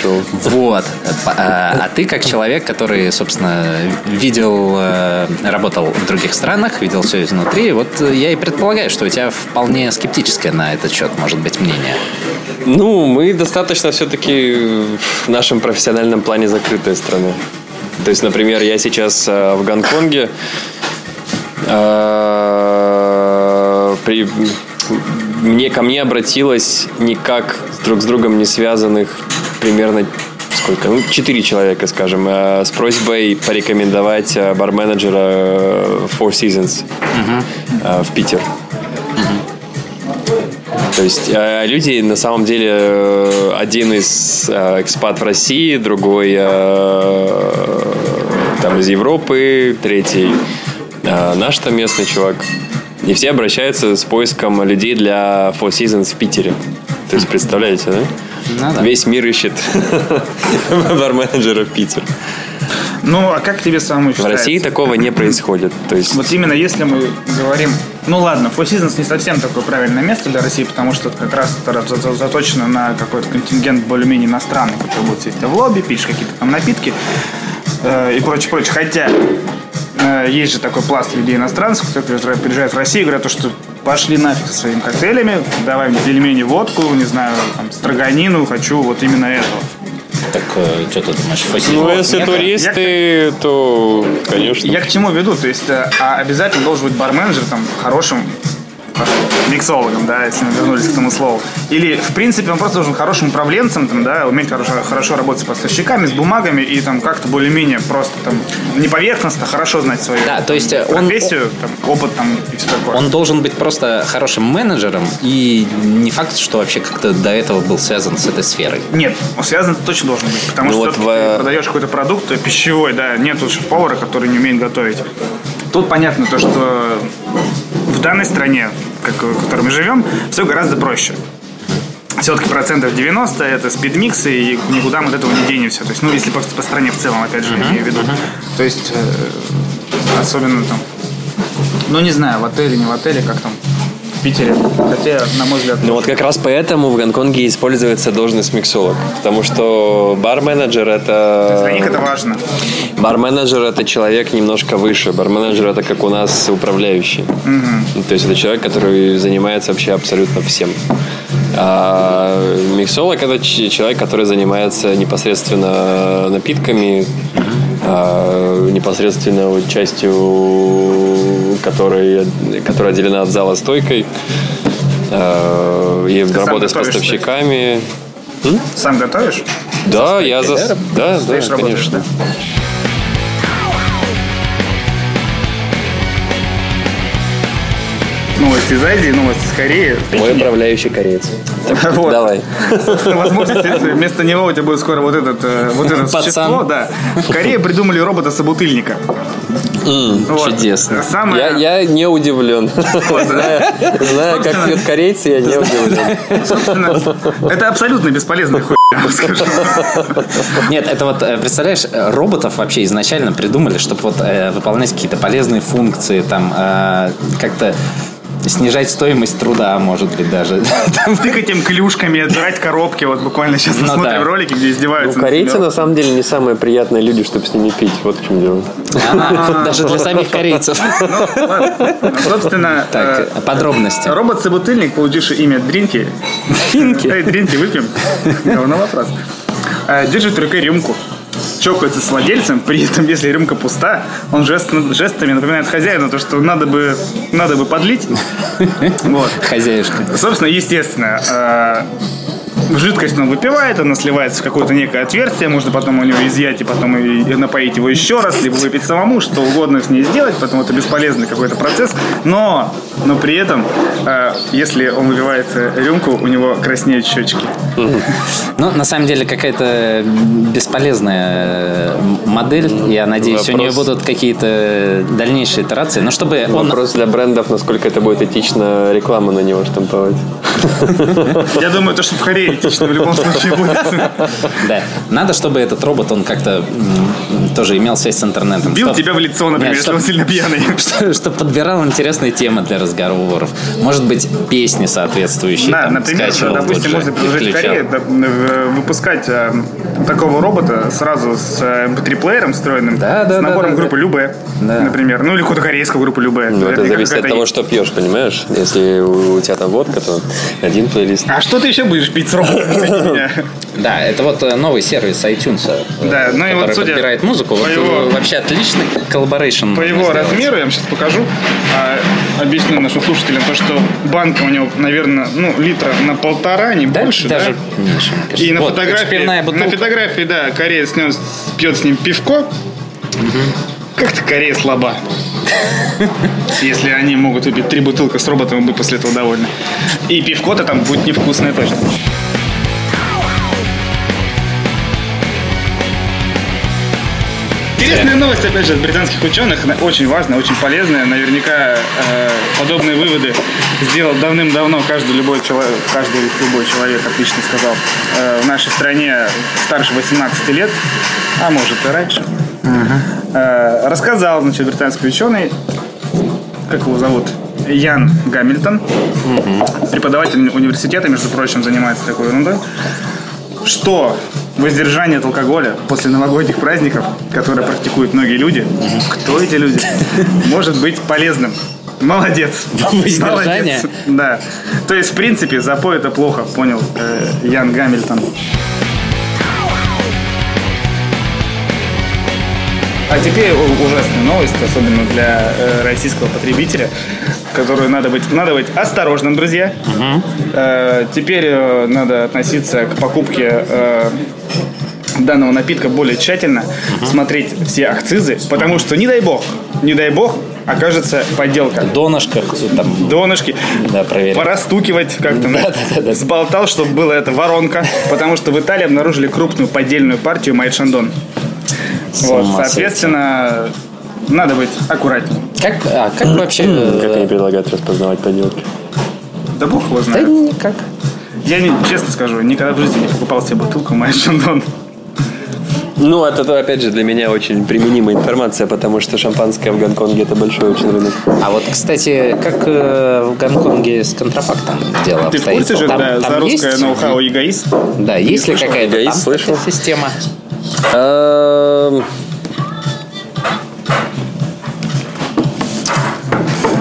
вот, а, а ты как человек, который, собственно, видел, э, работал в других странах, видел все изнутри, вот я и предполагаю, что у тебя вполне скептическое на этот счет может быть мнение. Ну, мы достаточно все-таки в нашем профессиональном плане закрытая страна. То есть, например, я сейчас э, в Гонконге. э, при- мне, ко мне обратилось никак друг с другом не связанных примерно сколько? Ну, четыре человека, скажем, э, с просьбой порекомендовать барменеджера Four Seasons э, в Питер. То есть э, люди на самом деле э, один из э, экспат в России, другой э, там из Европы, третий э, наш там местный чувак. И все обращаются с поиском людей для Four Seasons в Питере. То есть представляете, да? Ну да. Весь мир ищет барменеджера в Питер. Ну, а как тебе самому В России такого не происходит. То есть Вот именно если мы говорим... Ну ладно, Four Seasons не совсем такое правильное место для России, потому что это как раз заточено на какой-то контингент более-менее иностранный, который будет сидеть в лобби, пить какие-то там напитки э, и прочее, прочее. Хотя э, есть же такой пласт людей иностранцев, которые приезжают- в Россию и говорят, то, что пошли нафиг со своими коктейлями, давай мне пельмени, водку, не знаю, там, строганину, хочу вот именно этого. Так, что ты думаешь, фасиль? Ну, если я- туристы, то, конечно. Я к чему веду? То есть, э, а обязательно должен быть барменджер там хорошим э, миксологом, да, если мы вернулись к тому слову. Или, в принципе, он просто должен хорошим управленцем, там, да, уметь хорошо, хорошо работать с поставщиками, с бумагами и там как-то более-менее просто там не поверхностно, хорошо знать свою Да, то есть э, он, профессию, там, опыт там и все такое. он должен быть просто хорошим менеджером, и не факт, что вообще как-то до этого был связан с этой сферой. Нет, он связан точно должен быть, потому Ну что вот в- ты продаешь какой-то продукт э, пищевой, да, нет тут шеф-повара, который не умеет готовить. Тут понятно то, что данной стране, как, в которой мы живем, все гораздо проще. Все-таки процентов 90 это спидмиксы, и никуда мы от этого не денемся. То есть, ну, если по, по стране в целом, опять же, имею в виду. То есть, э, особенно там, ну, не знаю, в отеле, не в отеле, как там, Питере. Хотя, на мой взгляд, Ну вот как раз поэтому в Гонконге используется должность миксолог. Потому что бар-менеджер это... для них это важно. Бар-менеджер это человек немножко выше. Бар-менеджер это как у нас управляющий. Ну, То есть это человек, который занимается вообще абсолютно всем. А миксолог это человек, который занимается непосредственно напитками, а, непосредственно частью, которой, которая отделена от зала стойкой. а, И сам работа с поставщиками. Сам готовишь? Да, я за... Да, да, Стоишь, работаешь, конечно. да? Новости из Азии, новости из Кореи. Мой управляющий кореец. Вот. Давай. Возможно, вместо него у тебя будет скоро вот этот, э, вот это Пацан. существо, да. В Корее придумали робота-собутыльника. Вот. чудесно. Самое... Я, я не удивлен. Зная, зная, как Собственно- пьют корейцы, я не удивлен. Это абсолютно бесполезная хуйня. Нет, это вот, э, представляешь, э, роботов вообще изначально придумали, чтобы вот э, выполнять какие-то полезные функции, там, как-то снижать стоимость труда, может быть, даже. Тыкать им клюшками, отбирать коробки. Вот буквально сейчас Ну посмотрим да. ролики, где Ну, издеваются. над корейцы на самом деле не самые приятные люди, чтобы с ними пить. Вот в чем дело. она даже для самих корейцев. Ну. Собственно, Так, э, подробности. Робот-собутыльник, получивший имя Дринки. Дринки? Дринки, выпьем. Говно вопрос. Э, Держит в руке рюмку. Чокается с владельцем, при этом, если рюмка пуста, он жест- жестами напоминает хозяину, то, что надо бы, надо бы подлить. Вот. Хозяюшка. Собственно, естественно, э, жидкость он выпивает, она сливается в какое-то некое отверстие, можно потом у него изъять и потом и напоить его еще раз, либо выпить самому, что угодно с ней сделать, поэтому это бесполезный какой-то процесс. Но, но при этом, э, если он выпивает э, рюмку, у него краснеют щечки. Ну, на самом деле, какая-то бесполезная э, модель. Я надеюсь, у нее будут какие-то дальнейшие итерации. Но чтобы он... Вопрос для брендов, насколько это будет этично рекламу на него штамповать. Я думаю, то, что в Корее этично в любом случае будет. Да. Надо, чтобы этот робот, он как-то тоже имел связь с интернетом. Бил Чтоб- тебя в лицо, например, Нет, если он сильно пьяный. что, что подбирал интересные темы для разговоров. Может быть, песни соответствующие. Да, там, например, допустим, можно и предложить включал. Корее да, э, выпускать э, такого робота сразу с э, MP3-плеером встроенным, Да, да, с да, набором да, группы Любэ, Да. например. Ну, или какую-то корейскую группу Любэ. Ну, это зависит от того, что пьешь, понимаешь? Если у у тебя там водка, то один плейлист. А что ты еще будешь пить с роботом? Да, это вот э, новый сервис iTunes, э, Да, ну и который вот судя подбирает музыку. Вот по его- э, вообще отличный collaboration. По его сделать. размеру, я вам сейчас покажу, а, объясню нашим слушателям, то, что банка у него, наверное, ну, литра на полтора, не Да, больше, даже да? меньше. И на Вот, фотографии, пивная на бутылка. фотографии, да, кореец с ним- пьет с ним пивко. Как-то Корея слаба. Если они могут выпить три бутылки с роботом, и быть после этого довольны. И пивко-то там будет невкусное точно. Интересная новость, опять же, от британских ученых, она очень важная, очень полезная. Наверняка э, подобные выводы сделал давным-давно каждый любой человек, каждый любой человек, отлично сказал, э, в нашей стране старше 18 лет, а может и раньше. Э, рассказал, значит, британский ученый, как его зовут? Ян Гамильтон, преподаватель университета, между прочим, занимается такой ерундой, что воздержание от алкоголя после новогодних праздников, которые практикуют многие люди, кто эти люди, может быть полезным. Молодец. Воздержание? Молодец. Да. То есть, в принципе, запой это плохо, понял э, Ян Гамильтон. А теперь ужасная новость, особенно для э, российского потребителя, которую надо быть, надо быть осторожным, друзья. Э, теперь э, надо относиться к покупке э, данного напитка более тщательно, смотреть все акцизы, потому что не дай бог, не дай бог, окажется подделка. Донышко, там, Донышки. Да, проверить. Порастукивать, как там. Да-да-да-да. Сболтал, чтобы была эта воронка, потому что в Италии обнаружили крупную поддельную партию Майт Шандон. Вот, соответственно, надо быть аккуратнее. Как, а, как вообще... э, Как они предлагают распознавать подделки? Да бог его Да знает. никак. Я не, честно скажу, никогда в жизни не покупал себе бутылку Майт Шандон. Ну, это, то, опять же, для меня очень применимая информация, потому что шампанское в Гонконге это большой очень рынок. А вот, кстати, как э, в Гонконге с контрафактом дело Ты в обстоит? курсе же, Там- да, там за русское есть? ноу-хау эгоист? Да, есть ли какая-то эгоист, там слышал. система? Эм,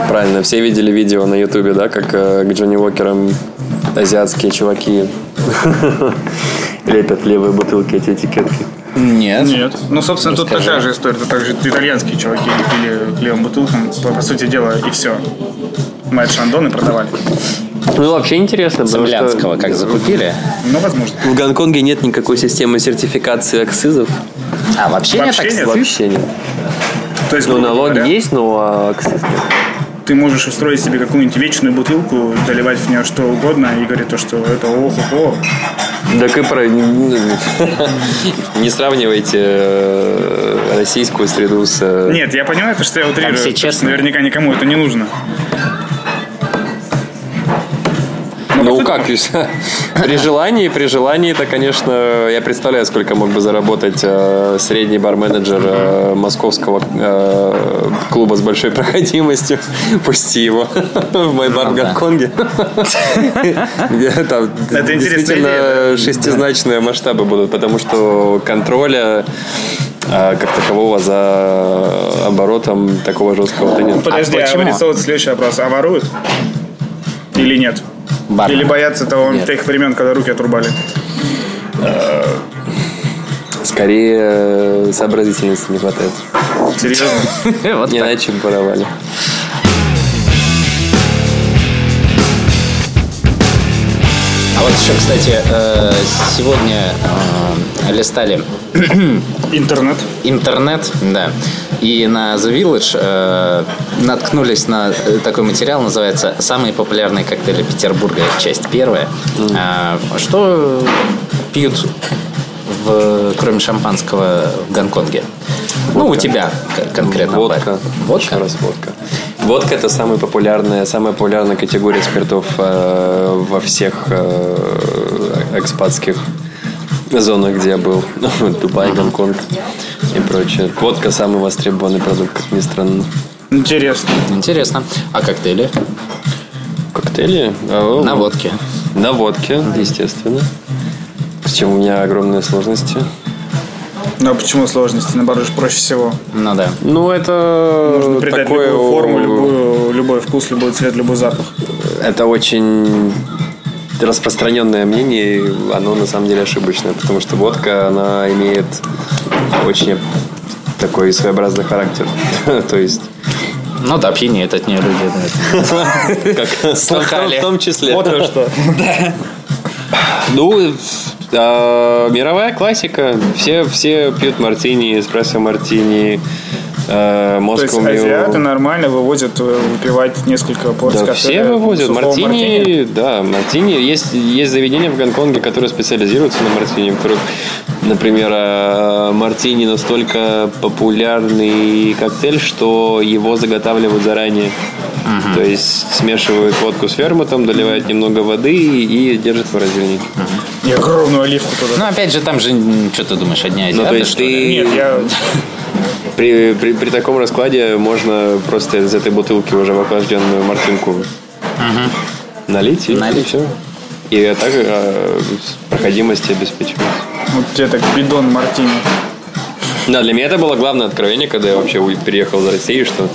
Правильно, все видели видео на Ютубе, да, как э, к Джонни Уокерам азиатские чуваки лепят левые бутылки эти этикетки. Нет. Нет. Ну, собственно, тут такая же история. Тут также итальянские чуваки лепили клеем бутылкам, по, по сути дела, и все. Майт Шандон и продавали. Ну, вообще интересно, Цемлянского что как закупили? Ну, возможно. в Гонконге нет никакой системы сертификации акцизов. А, вообще, Вообще нет. акциз? Вообще нет. То есть, Ну, налоги говоря, есть, но а акциз нет. Ты можешь устроить себе какую-нибудь вечную бутылку, заливать в нее что угодно и говорить то, что это ох-ох-ох. Так и про... Не сравнивайте э, российскую среду с... э, Нет, я понимаю, то, что я утрирую. честно. Наверняка никому это не нужно. Ну как, при желании, при желании, это, конечно, я представляю, сколько мог бы заработать э, средний бар-менеджер э, московского э, клуба с большой проходимостью. Пусти его в мой бар в Гонконге. Где там действительно шестизначные масштабы будут, потому что контроля э, как такового за оборотом такого жесткого-то нет. Подожди, а, почему? вырисовывать следующий вопрос. А воруют? Или нет? Бармен. Или боятся того Нет. тех времен, когда руки отрубали? Скорее э, сообразительности не хватает. Серьезно? Не иначе бы воровали. Вот еще, кстати, э, сегодня э, листали Интернет. интернет, да, и на The Village э, наткнулись на такой материал, называется «Самые популярные коктейли Петербурга», часть первая. А, что пьют в, кроме шампанского в Гонконге? Ну, у тебя конкретно. Водка. Водка? Еще раз водка. Водка это самая популярная, самая популярная категория спиртов э, во всех э, экспатских зонах, где я был. Дубай, Гонконг и прочее. Водка самый востребованный продукт, как ни странно. Интересно. Интересно. А коктейли? Коктейли? А, На водке. На водке, естественно. С чем у меня огромные сложности. Ну а почему сложности? Наоборот, проще всего. Ну да. Ну, это Можно придать такое... любую форму, любую, любой вкус, любой цвет, любой запах. Это очень распространенное мнение, и оно на самом деле ошибочное, потому что водка, она имеет очень такой своеобразный характер. То есть, Ну да, пьянеют от нее люди. да. как Слыхали. В том числе. Вот что. Ну, э, мировая классика. Все, все пьют мартини, эспрессо мартини, э, То есть азиаты нормально вывозят э, выпивать несколько порций Да, все вывозят. сухого Мартини, да, мартини. Есть, есть заведения в Гонконге, которые специализируются на мартини, в которых, например, э, мартини настолько популярный коктейль, что его заготавливают заранее. То есть смешивают водку с вермутом, доливают немного воды и держат в морозильнике. И огромную оливку Ну, туда. опять же, там же, что ты думаешь, одни азиаты, Ну, то есть ли? ты Нет, я... при, при, при таком раскладе можно просто из этой бутылки уже в охлажденную мартинку налить и Налить. все. И так э, проходимость обеспечивается. Вот тебе так бидон мартини. Да, для меня это было главное откровение, когда я вообще переехал из России, что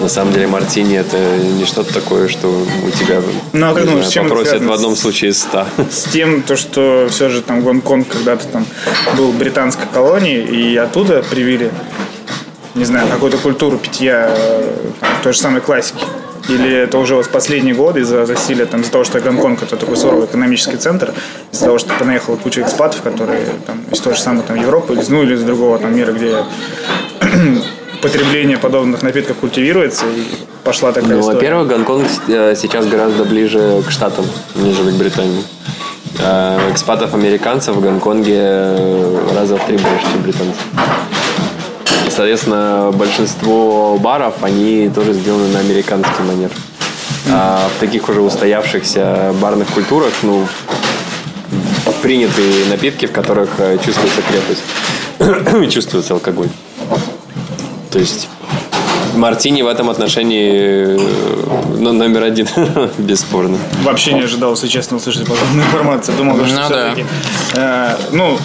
на самом деле мартини это не что-то такое, что у тебя Ну, а как думаешь, знаю, с чем это попросят в одном случае из ста. С тем, то, что все же там Гонконг когда-то там был британской колонией, и оттуда привили, не знаю, какую-то культуру питья э, там, той же самой классики. Или это уже вот в последние годы из-за засилия, там, из-за того, что Гонконг это такой суровый экономический центр, из-за того, что понаехала куча экспатов, которые там, из той же самой там, Европы, или, ну, или из другого там, мира, где потребление подобных напитков культивируется, и пошла такая Ну, история. во-первых, Гонконг э, сейчас гораздо ближе к Штатам, нежели к Британии. Э, Экспатов американцев в Гонконге раза в три больше, чем британцев. Соответственно, большинство баров, они тоже сделаны на американский манер. А в таких уже устоявшихся барных культурах, ну, принятые напитки, в которых э, чувствуется крепость, чувствуется алкоголь. То есть Мартини в этом отношении э, ну, номер один, бесспорно. Вообще не ожидал, если честно, услышать подобную информацию. Думал, что Ну да. все-таки... э, ну,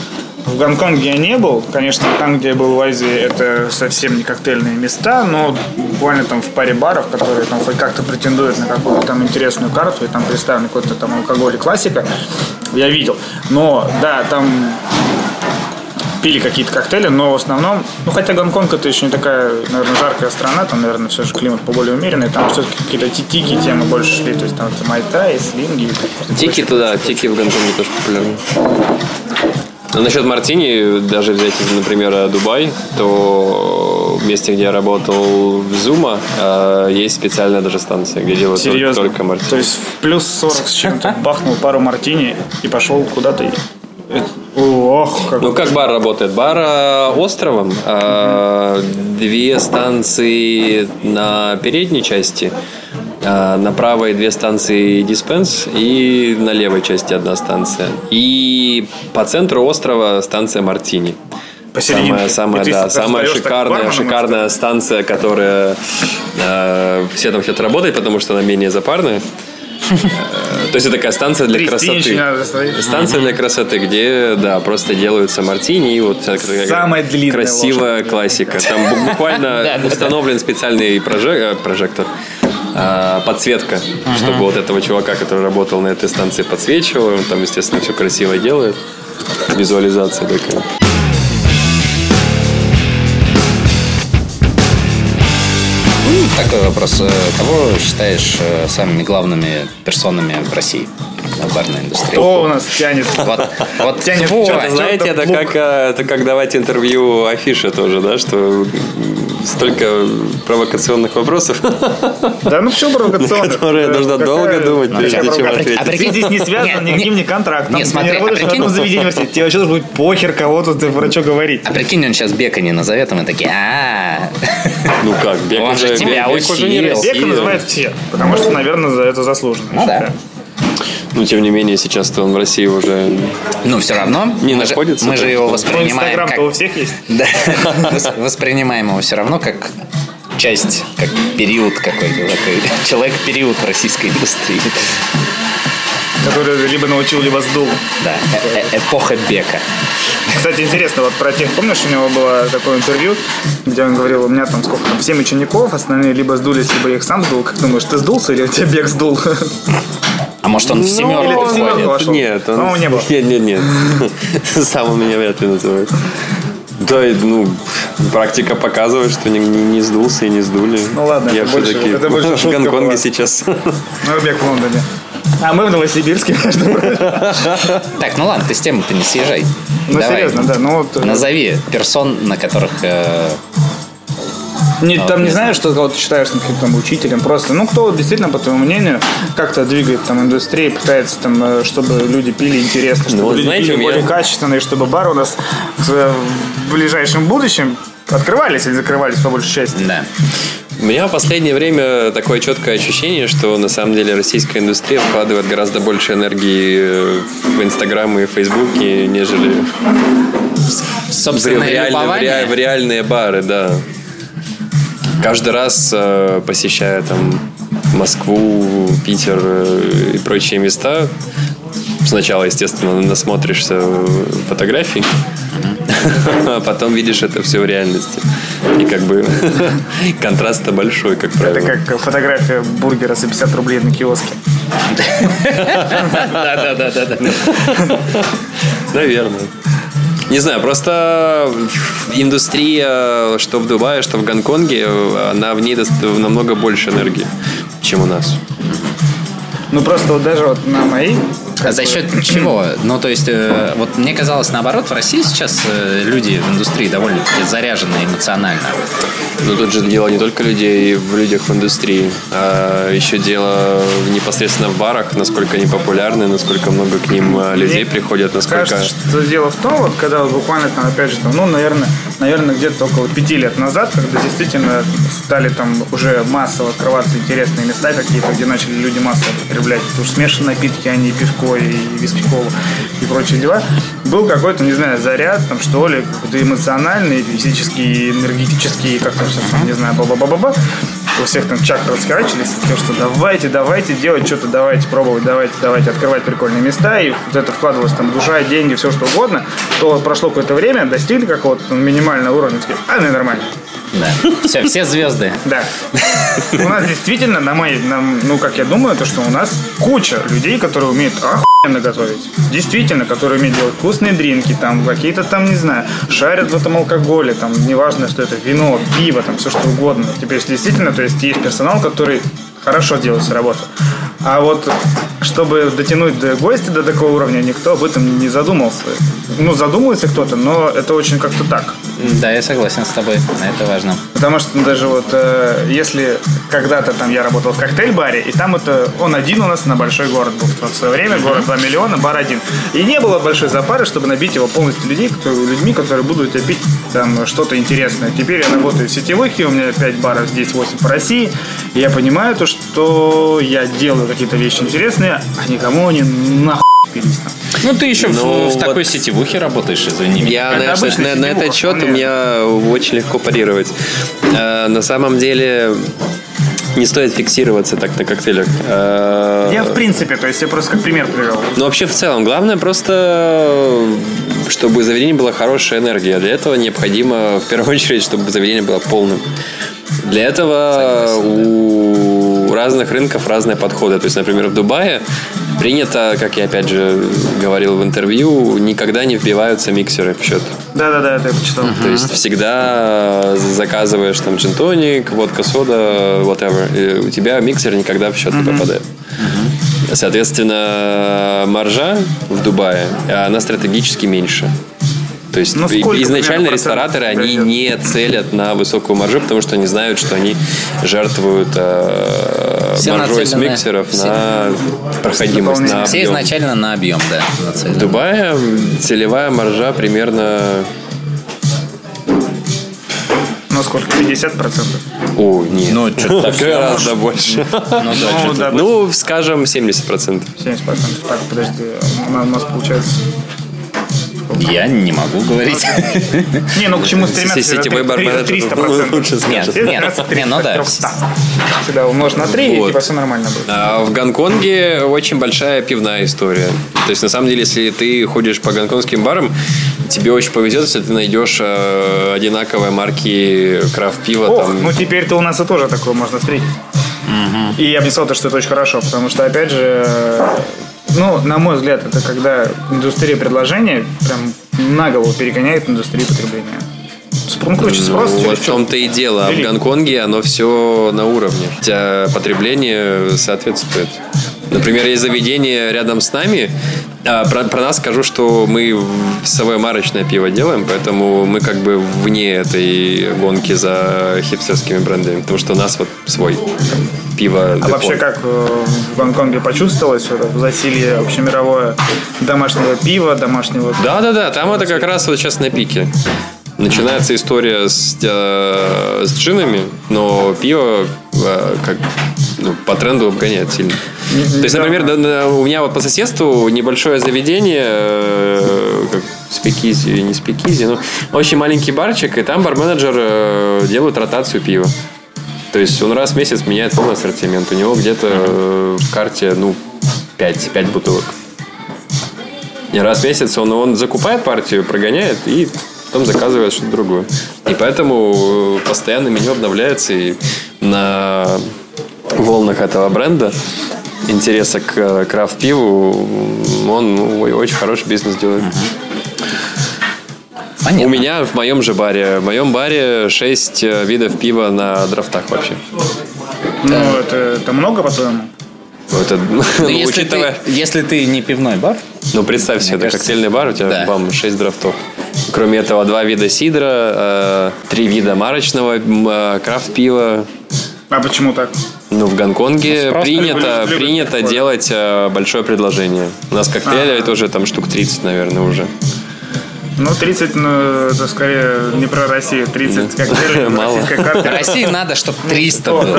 в Гонконге я не был. Конечно, там, где я был в Азии, это совсем не коктейльные места, но буквально там в паре баров, которые там хоть как-то претендуют на какую-то там интересную карту, и там представлен какой-то там алкоголь и классика, я видел. Но, да, там пили какие-то коктейли, но в основном, ну хотя Гонконг это еще не такая, наверное, жаркая страна, там, наверное, все же климат поболее умеренный, там все-таки какие-то тики темы больше шли, то есть там это майтай, слинги. Тики туда, тики в Гонконге тоже популярны. Но насчет Мартини, даже взять, например, Дубай, то в месте, где я работал в Зума, э, есть специальная даже станция, где делают только- Серьезно. только Мартини. То есть в плюс 40 с чем-то бахнул пару мартини и пошел куда-то. Ох, как Ну, как бар работает? Бар э, островом. э, Две станции на передней части, на правой две станции диспенс и на левой части одна станция. И по центру острова станция Мартини. посерединке. Самая, самая, да, самая шикарная, шикарная станция, которая э, все там хотят работать, потому что она менее запарная. Э, То есть это такая станция для красоты. Станция для красоты, где, да, просто делаются мартини и вот такая Самая длинная красивая классика. Там бу- буквально установлен специальный проже- э, а, подсветка, чтобы вот этого чувака, который работал на этой станции, подсвечивал. Он там, естественно, все красиво делает. Визуализация такая. Такой вопрос. Э, Кого считаешь э, самыми главными персонами в России? В барной индустрии. Кто у нас тянет? Вот, вот Тянет твой. что-то, Знаете, это плуг. как, э, это как давать интервью афише тоже, да, что столько провокационных вопросов, Да ну почему провокационно? которые Да, нужно какая- долго думать, прежде чем провокация? А ответить. Ты здесь не связан никаким не. ни контрактом. Не, Ты смотри, не а прикинь- одном заведении университета. Тебе вообще должен быть похер, кого-то ты врачу говорить. А прикинь, он сейчас Бека не назовет, и мы такие, а Ну как, Он же уже, тебя учил. Бека называют все, потому что, наверное, за это заслуженно. Ну да. Ну, тем не менее, сейчас-то он в России уже... Ну, все равно. Не мы же, находится, мы же его Ну, воспринимаем Инстаграм-то как... у всех есть. Да. Вос- Воспринимаем его все равно как часть, как период какой-то такой. Человек-период в российской индустрии. Который либо научил, либо сдул. Да. Э- э- Эпоха Бека. Кстати, интересно, вот про тех, помнишь, у него было такое интервью, где он говорил, у меня там сколько там, 7 учеников, остальные либо сдулись, либо я их сам сдул. Как думаешь, ты сдулся или тебе бег сдул? А может, он в или семерку входит? вошел? Нет, он... По-моему, не было. Нет, нет, нет. Сам он меня вряд ли называет. Да, и, ну, практика показывает, что не, не- не сдулся и не сдули. Ну ладно, Я это больше- все-таки это больше в Гонконге была. сейчас. Ну, бег в Лондоне. А мы в Новосибирске, между прочим. Так, ну ладно, ты с темы-то не съезжай. Ну, Давай. серьезно, да. Ну, вот, э, Назови персон, на которых... э, Не, Ну, там не знаешь, что кого ты считаешь там, каким-то там, учителем, просто, ну, кто действительно, по твоему мнению, как-то двигает там индустрию, пытается там, э, чтобы люди пили интересно, чтобы Ну, люди знаете, пили меня- более качественно, и чтобы бары у нас э, в ближайшем будущем открывались или закрывались по большей части. Да. У меня в последнее время такое четкое ощущение, что на самом деле российская индустрия вкладывает гораздо больше энергии э, в Инстаграм и Фейсбук, нежели в, Собственно, реально- в ре- в реальные бары, да. Каждый раз э, посещая там Москву, Питер э, и прочие места, сначала, естественно, насмотришься фотографий, а потом видишь это все в реальности. И как бы контраст-то большой, как Это правило. как фотография бургера за 50 рублей на киоске. Да-да-да. Наверное. Не знаю, просто индустрия, что в Дубае, что в Гонконге, она в ней намного больше энергии, чем у нас. Ну, просто вот даже вот на моей... А за счет чего? Ну, то есть, э, вот мне казалось, наоборот, в России сейчас э, люди в индустрии довольно-таки заряжены эмоционально. Но тут же дело не только людей в людях в индустрии, а еще дело непосредственно в барах, насколько они популярны, насколько много к ним а, людей Мне приходят, насколько... Кажется, что дело в том, вот когда вот буквально там, опять же, там, ну, наверное, наверное, где-то около пяти лет назад, когда действительно стали там уже массово открываться интересные места какие-то, где начали люди массово потреблять уж смешанные напитки, а не пивко и виски колу и прочие дела, был какой-то, не знаю, заряд, там, что ли, какой-то эмоциональный, физический, энергетический, как сейчас, не знаю, ба-ба-ба-ба-ба. У всех там чакры раскорачивались, то, что давайте, давайте делать что-то, давайте пробовать, давайте, давайте открывать прикольные места, и вот это вкладывалось там душа, деньги, все что угодно, то прошло какое-то время, достигли какого-то минимального уровня, такие, а, ну нормально. Да. Все, все звезды. Да. У нас действительно, на моей, на- ну, как я думаю, то, что у нас куча людей, которые умеют охуенно готовить. Действительно, которые умеют делать вкусные дринки, там, какие-то там, не знаю, шарят в этом алкоголе, там, неважно, что это, вино, пиво, там, все что угодно. Теперь действительно, то есть есть персонал, который хорошо делает свою работу. А вот чтобы дотянуть до гостя до такого уровня, никто об этом не задумался. Ну, задумывается кто-то, но это очень как-то так. Да, я согласен с тобой. Это важно. Потому что даже вот э, если когда-то там я работал в коктейль-баре, и там это он один у нас на большой город был в свое время, город 2 миллиона, бар один. И не было большой запары, чтобы набить его полностью людей, которые, людьми, которые будут тебе пить там что-то интересное. Теперь я работаю в сетевых, и у меня 5 баров здесь, 8 по России. И я понимаю то, что я делаю какие-то вещи интересные, а никому они нахуй пились там. Ну, ты еще в- Ну, в, вот- такой сетевухе работаешь, извини. меня. Я Это на, обычная на- на этот счет у меня очень легко парировать. Э, на самом деле не стоит фиксироваться так на коктейлях. Э, Я в принципе, то есть я просто как пример привел. Ну, вообще, в целом, главное просто, чтобы у заведения была хорошая энергия. Для этого необходимо, в первую очередь, чтобы заведение было полным. Для этого у разных рынков разные подходы. То есть, например, в Дубае принято, как я опять же говорил в интервью, никогда не вбиваются миксеры в счет. Да-да-да, это я почитал. То есть всегда заказываешь там джин-тоник, водка, сода, whatever. И у тебя миксер никогда в счет не попадает. Соответственно, маржа в Дубае, она стратегически меньше. То есть Ну, изначально рестораторы, процентов они не целят на высокую маржу, потому что они знают, что они жертвуют э, Все маржой с миксеров все- на проходимость, на Все объем. изначально на объем, да, нацелены. В Дубае целевая маржа примерно... Ну, сколько? 50%? О, нет. Ну, что-то. Гораздо больше. Ну да, Ну, Ну, скажем, 70%. 70%. Так, подожди. У нас получается... Я не могу говорить. Не, ну к чему стремятся? Сетевой 300%. лучше скажет. Нет, Стремятся не, ну да. 300. Всегда умножь на 3, и типа все нормально будет. А в Гонконге очень большая пивная история. То есть, на самом деле, если ты ходишь по гонконгским барам, тебе очень повезет, если ты найдешь э, одинаковые марки крафт пива. Ну теперь-то у нас и тоже такое можно встретить. И я бы не сказал, то, что это очень хорошо, потому что, опять же, ну, на мой взгляд, это когда индустрия предложения прям на голову перегоняет индустрию потребления. Ну, короче, спрос Ну, через вот в чё? том-то и дело. А в. Гонконге оно все на уровне. Хотя потребление соответствует. Например, есть заведение рядом с нами. А, про, про нас скажу, что мы свое марочное пиво делаем, поэтому мы как бы вне этой гонки за хипстерскими брендами, потому что у нас вот свой там, пиво. А депо. вообще как э, в Гонконге почувствовалось вот засилье общемировое домашнего пива, домашнего... Да, да, да, там это как раз вот сейчас на пике. Начинается история с, э, с джинами, но пиво э, как ну, по тренду обгоняет сильно. То есть, например, да, да, у меня вот по соседству небольшое заведение, э, как спикизи, не спикизи, но очень маленький барчик, и там барменеджер э, делает ротацию пива. То есть он раз в месяц меняет полный ассортимент. У него где-то э, в карте, ну, 5, 5 бутылок. И раз в месяц он, он закупает партию, прогоняет и потом заказывает что-то другое. И поэтому э, постоянно меню обновляется и на волнах этого бренда интереса к э, крафт-пиву он ну, очень хороший бизнес делает. Понятно. У меня в моем же баре, в моем баре 6 видов пива на драфтах вообще. Ну, это, это много, по-твоему? Это, Ну, ну, если, учитывая, ты, если ты не пивной бар, ну представь себе, это кажется, коктейльный бар, у тебя да. бам, 6 драфтов. Кроме этого, два вида сидра, э, три вида марочного э, крафт-пива. А почему так? Ну, в Гонконге Спрос принято, любит принято такое. делать э, большое предложение. У нас коктейли Ага. тоже там штук 30, наверное, уже. Ну, 30, ну, это скорее не про Россию. 30 как российской карте. России надо, чтобы 300 О, было.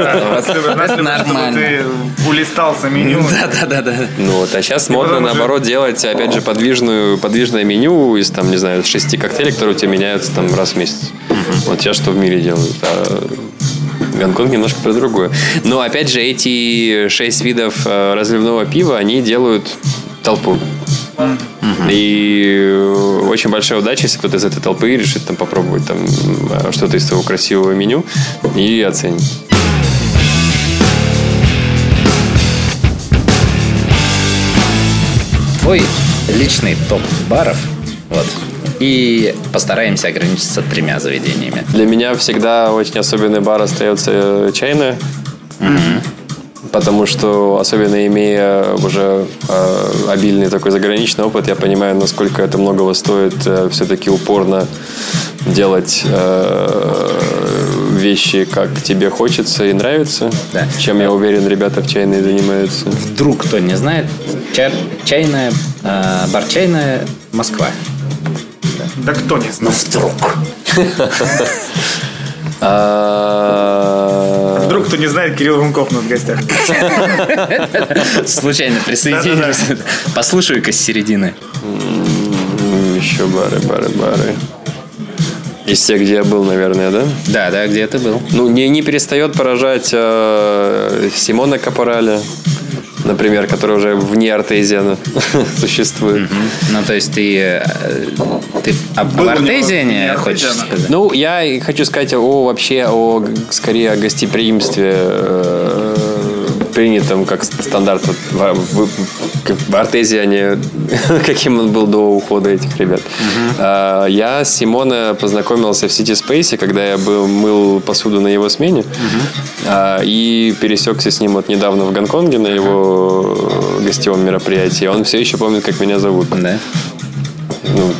нормально. ты улистался меню. Да-да-да. Ну вот, а сейчас модно, наоборот, делать, опять же, подвижную, подвижное меню из, там, не знаю, шести коктейлей, которые у тебя меняются там раз в месяц. Вот сейчас что в мире делают. А Гонконг немножко про другое. Но, опять же, эти шесть видов э, разливного пива, они делают толпу. И очень большая удача, если кто-то из этой толпы решит там попробовать там э, что-то из своего красивого меню и оценить. Твой личный топ баров. Вот. И постараемся ограничиться тремя заведениями. Для меня всегда очень особенный бар остается э, чайная. Потому что, особенно имея уже э, обильный такой заграничный опыт, я понимаю, насколько это многого стоит э, все-таки упорно делать э, вещи, как тебе хочется и нравится. Да. Чем, я уверен, ребята в чайной занимаются. Вдруг кто не знает, ча- чайная, э, бар чайная Москва. Да кто не знает. вдруг. Вдруг кто не знает, Кирилл Румков у нас в гостях. Случайно присоединился. Послушаю-ка с середины. Еще бары, бары, бары. Из тех, где я был, наверное, да? Да, да, где ты был? Ну, не, не перестает поражать э, Симона Капораля, например, который уже вне артезиана существует. Ну, то есть ты, э, ты об него артезиане не хочешь сказать? Ну, я и хочу сказать о вообще о скорее о гостеприимстве э, принятым как стандарт вот, в, в, в Артезе, не каким он был до ухода этих ребят. А, я с Симона познакомился в City Space, когда я был, мыл посуду на его смене. А, и пересекся с ним вот недавно в Гонконге на его гостевом мероприятии. Он все еще помнит, как меня зовут. Да. Ну,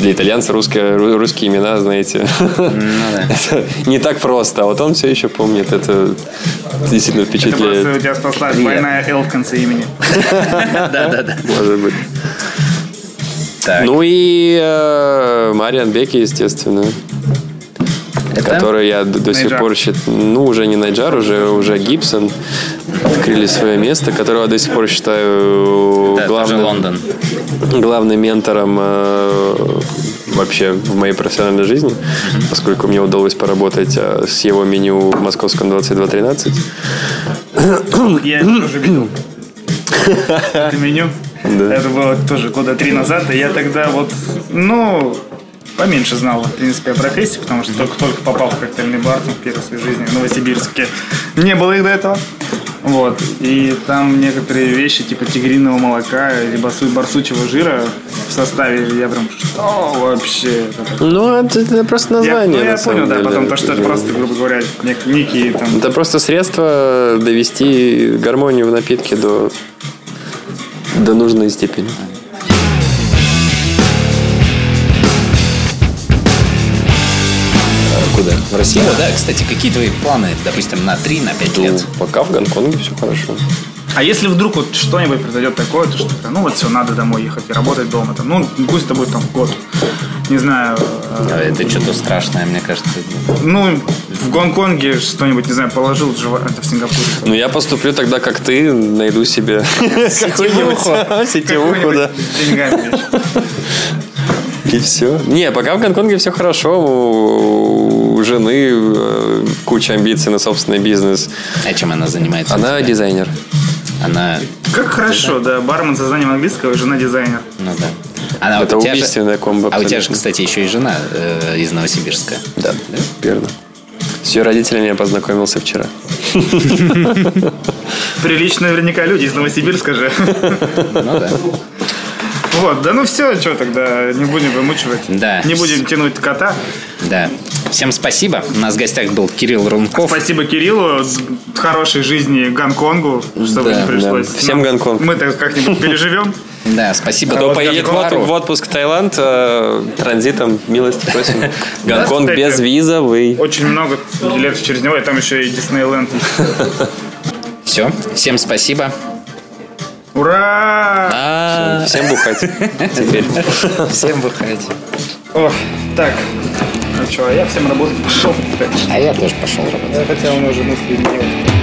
для итальянца русские, ру- русские имена, знаете, Ну да. это не так просто. А вот он все еще помнит. Это действительно Это просто впечатляет. у тебя спасла двойная L в конце имени. Да, да, да. Может быть. Так. Ну и э, Мариан Беки, естественно. это? который я до, до сих пор считаю, ну, уже не Найджар, уже, уже Гибсон открыли свое место, которого я до сих пор считаю Да, тоже главным, Лондон. Главным ментором э, вообще в моей профессиональной жизни, поскольку мне удалось поработать э, с его меню в московском 2213. Я тоже видел. Это меню. Да. Это было тоже года три назад, и я тогда вот, ну, поменьше знал, в принципе, о профессии, потому что только, только попал в коктейльный бар там, в первой своей жизни в Новосибирске. Не было их до этого. Вот. И там некоторые вещи, типа тигриного молока или барсу- барсучьего жира в составе, я прям, что вообще? Ну, это, это просто Я, название. ну, я на самом понял, да, деле. потом то, что это просто, грубо говоря, нек- некие там... Это просто средство довести гармонию в напитке до, до нужной степени. Куда? В Россию? О, да, кстати, какие твои планы, допустим, на 3, на 5 лет? Ну, пока в Гонконге все хорошо. А если вдруг вот что-нибудь произойдет такое, то что ну вот все, надо домой ехать и работать дома. Там, ну, пусть это будет там год. Не знаю. э, А Это что-то страшное, мне кажется. Ну, в Гонконге что-нибудь, не знаю, положил это в Сингапуре. Ну, я поступлю тогда, как ты, найду себе какую-нибудь сетевуху, да. И все. Не, пока в Гонконге все хорошо. У жены э, куча амбиций на собственный бизнес. А чем она занимается? Она тебя? дизайнер. Она, Как хорошо, да, бармен со знанием английского и жена дизайнер. ну да. Она, Это у тебя же- убийственная комбо. А у тебя же, абсолютно. кстати, еще и жена э, из Новосибирска. Да, верно. С ее родителями я познакомился вчера. Приличные наверняка люди из Новосибирска же. Ну да. Вот, да ну все, что тогда, не будем вымучивать. Да. Не будем тянуть кота. Да. Всем спасибо. У нас в гостях был Кирилл Рунков. Спасибо Кириллу, хорошей жизни Гонконгу, чтобы Да, не пришлось. да. Всем нам- Гонконг. Мы-то как-нибудь переживем. Да, спасибо. Кто вот поедет в, Гонконгу. отпу- в отпуск в Таиланд, э, транзитом, милости просим. Гонконг кстати. безвизовый. Очень много билетов через него, и там еще и Диснейленд. Все. Всем спасибо. Ура! А, Всем бухать теперь. Всем выходите. О, так, ну что, а я всем работать пошел. А я тоже пошел работать. Хотя у меня уже мысли делать.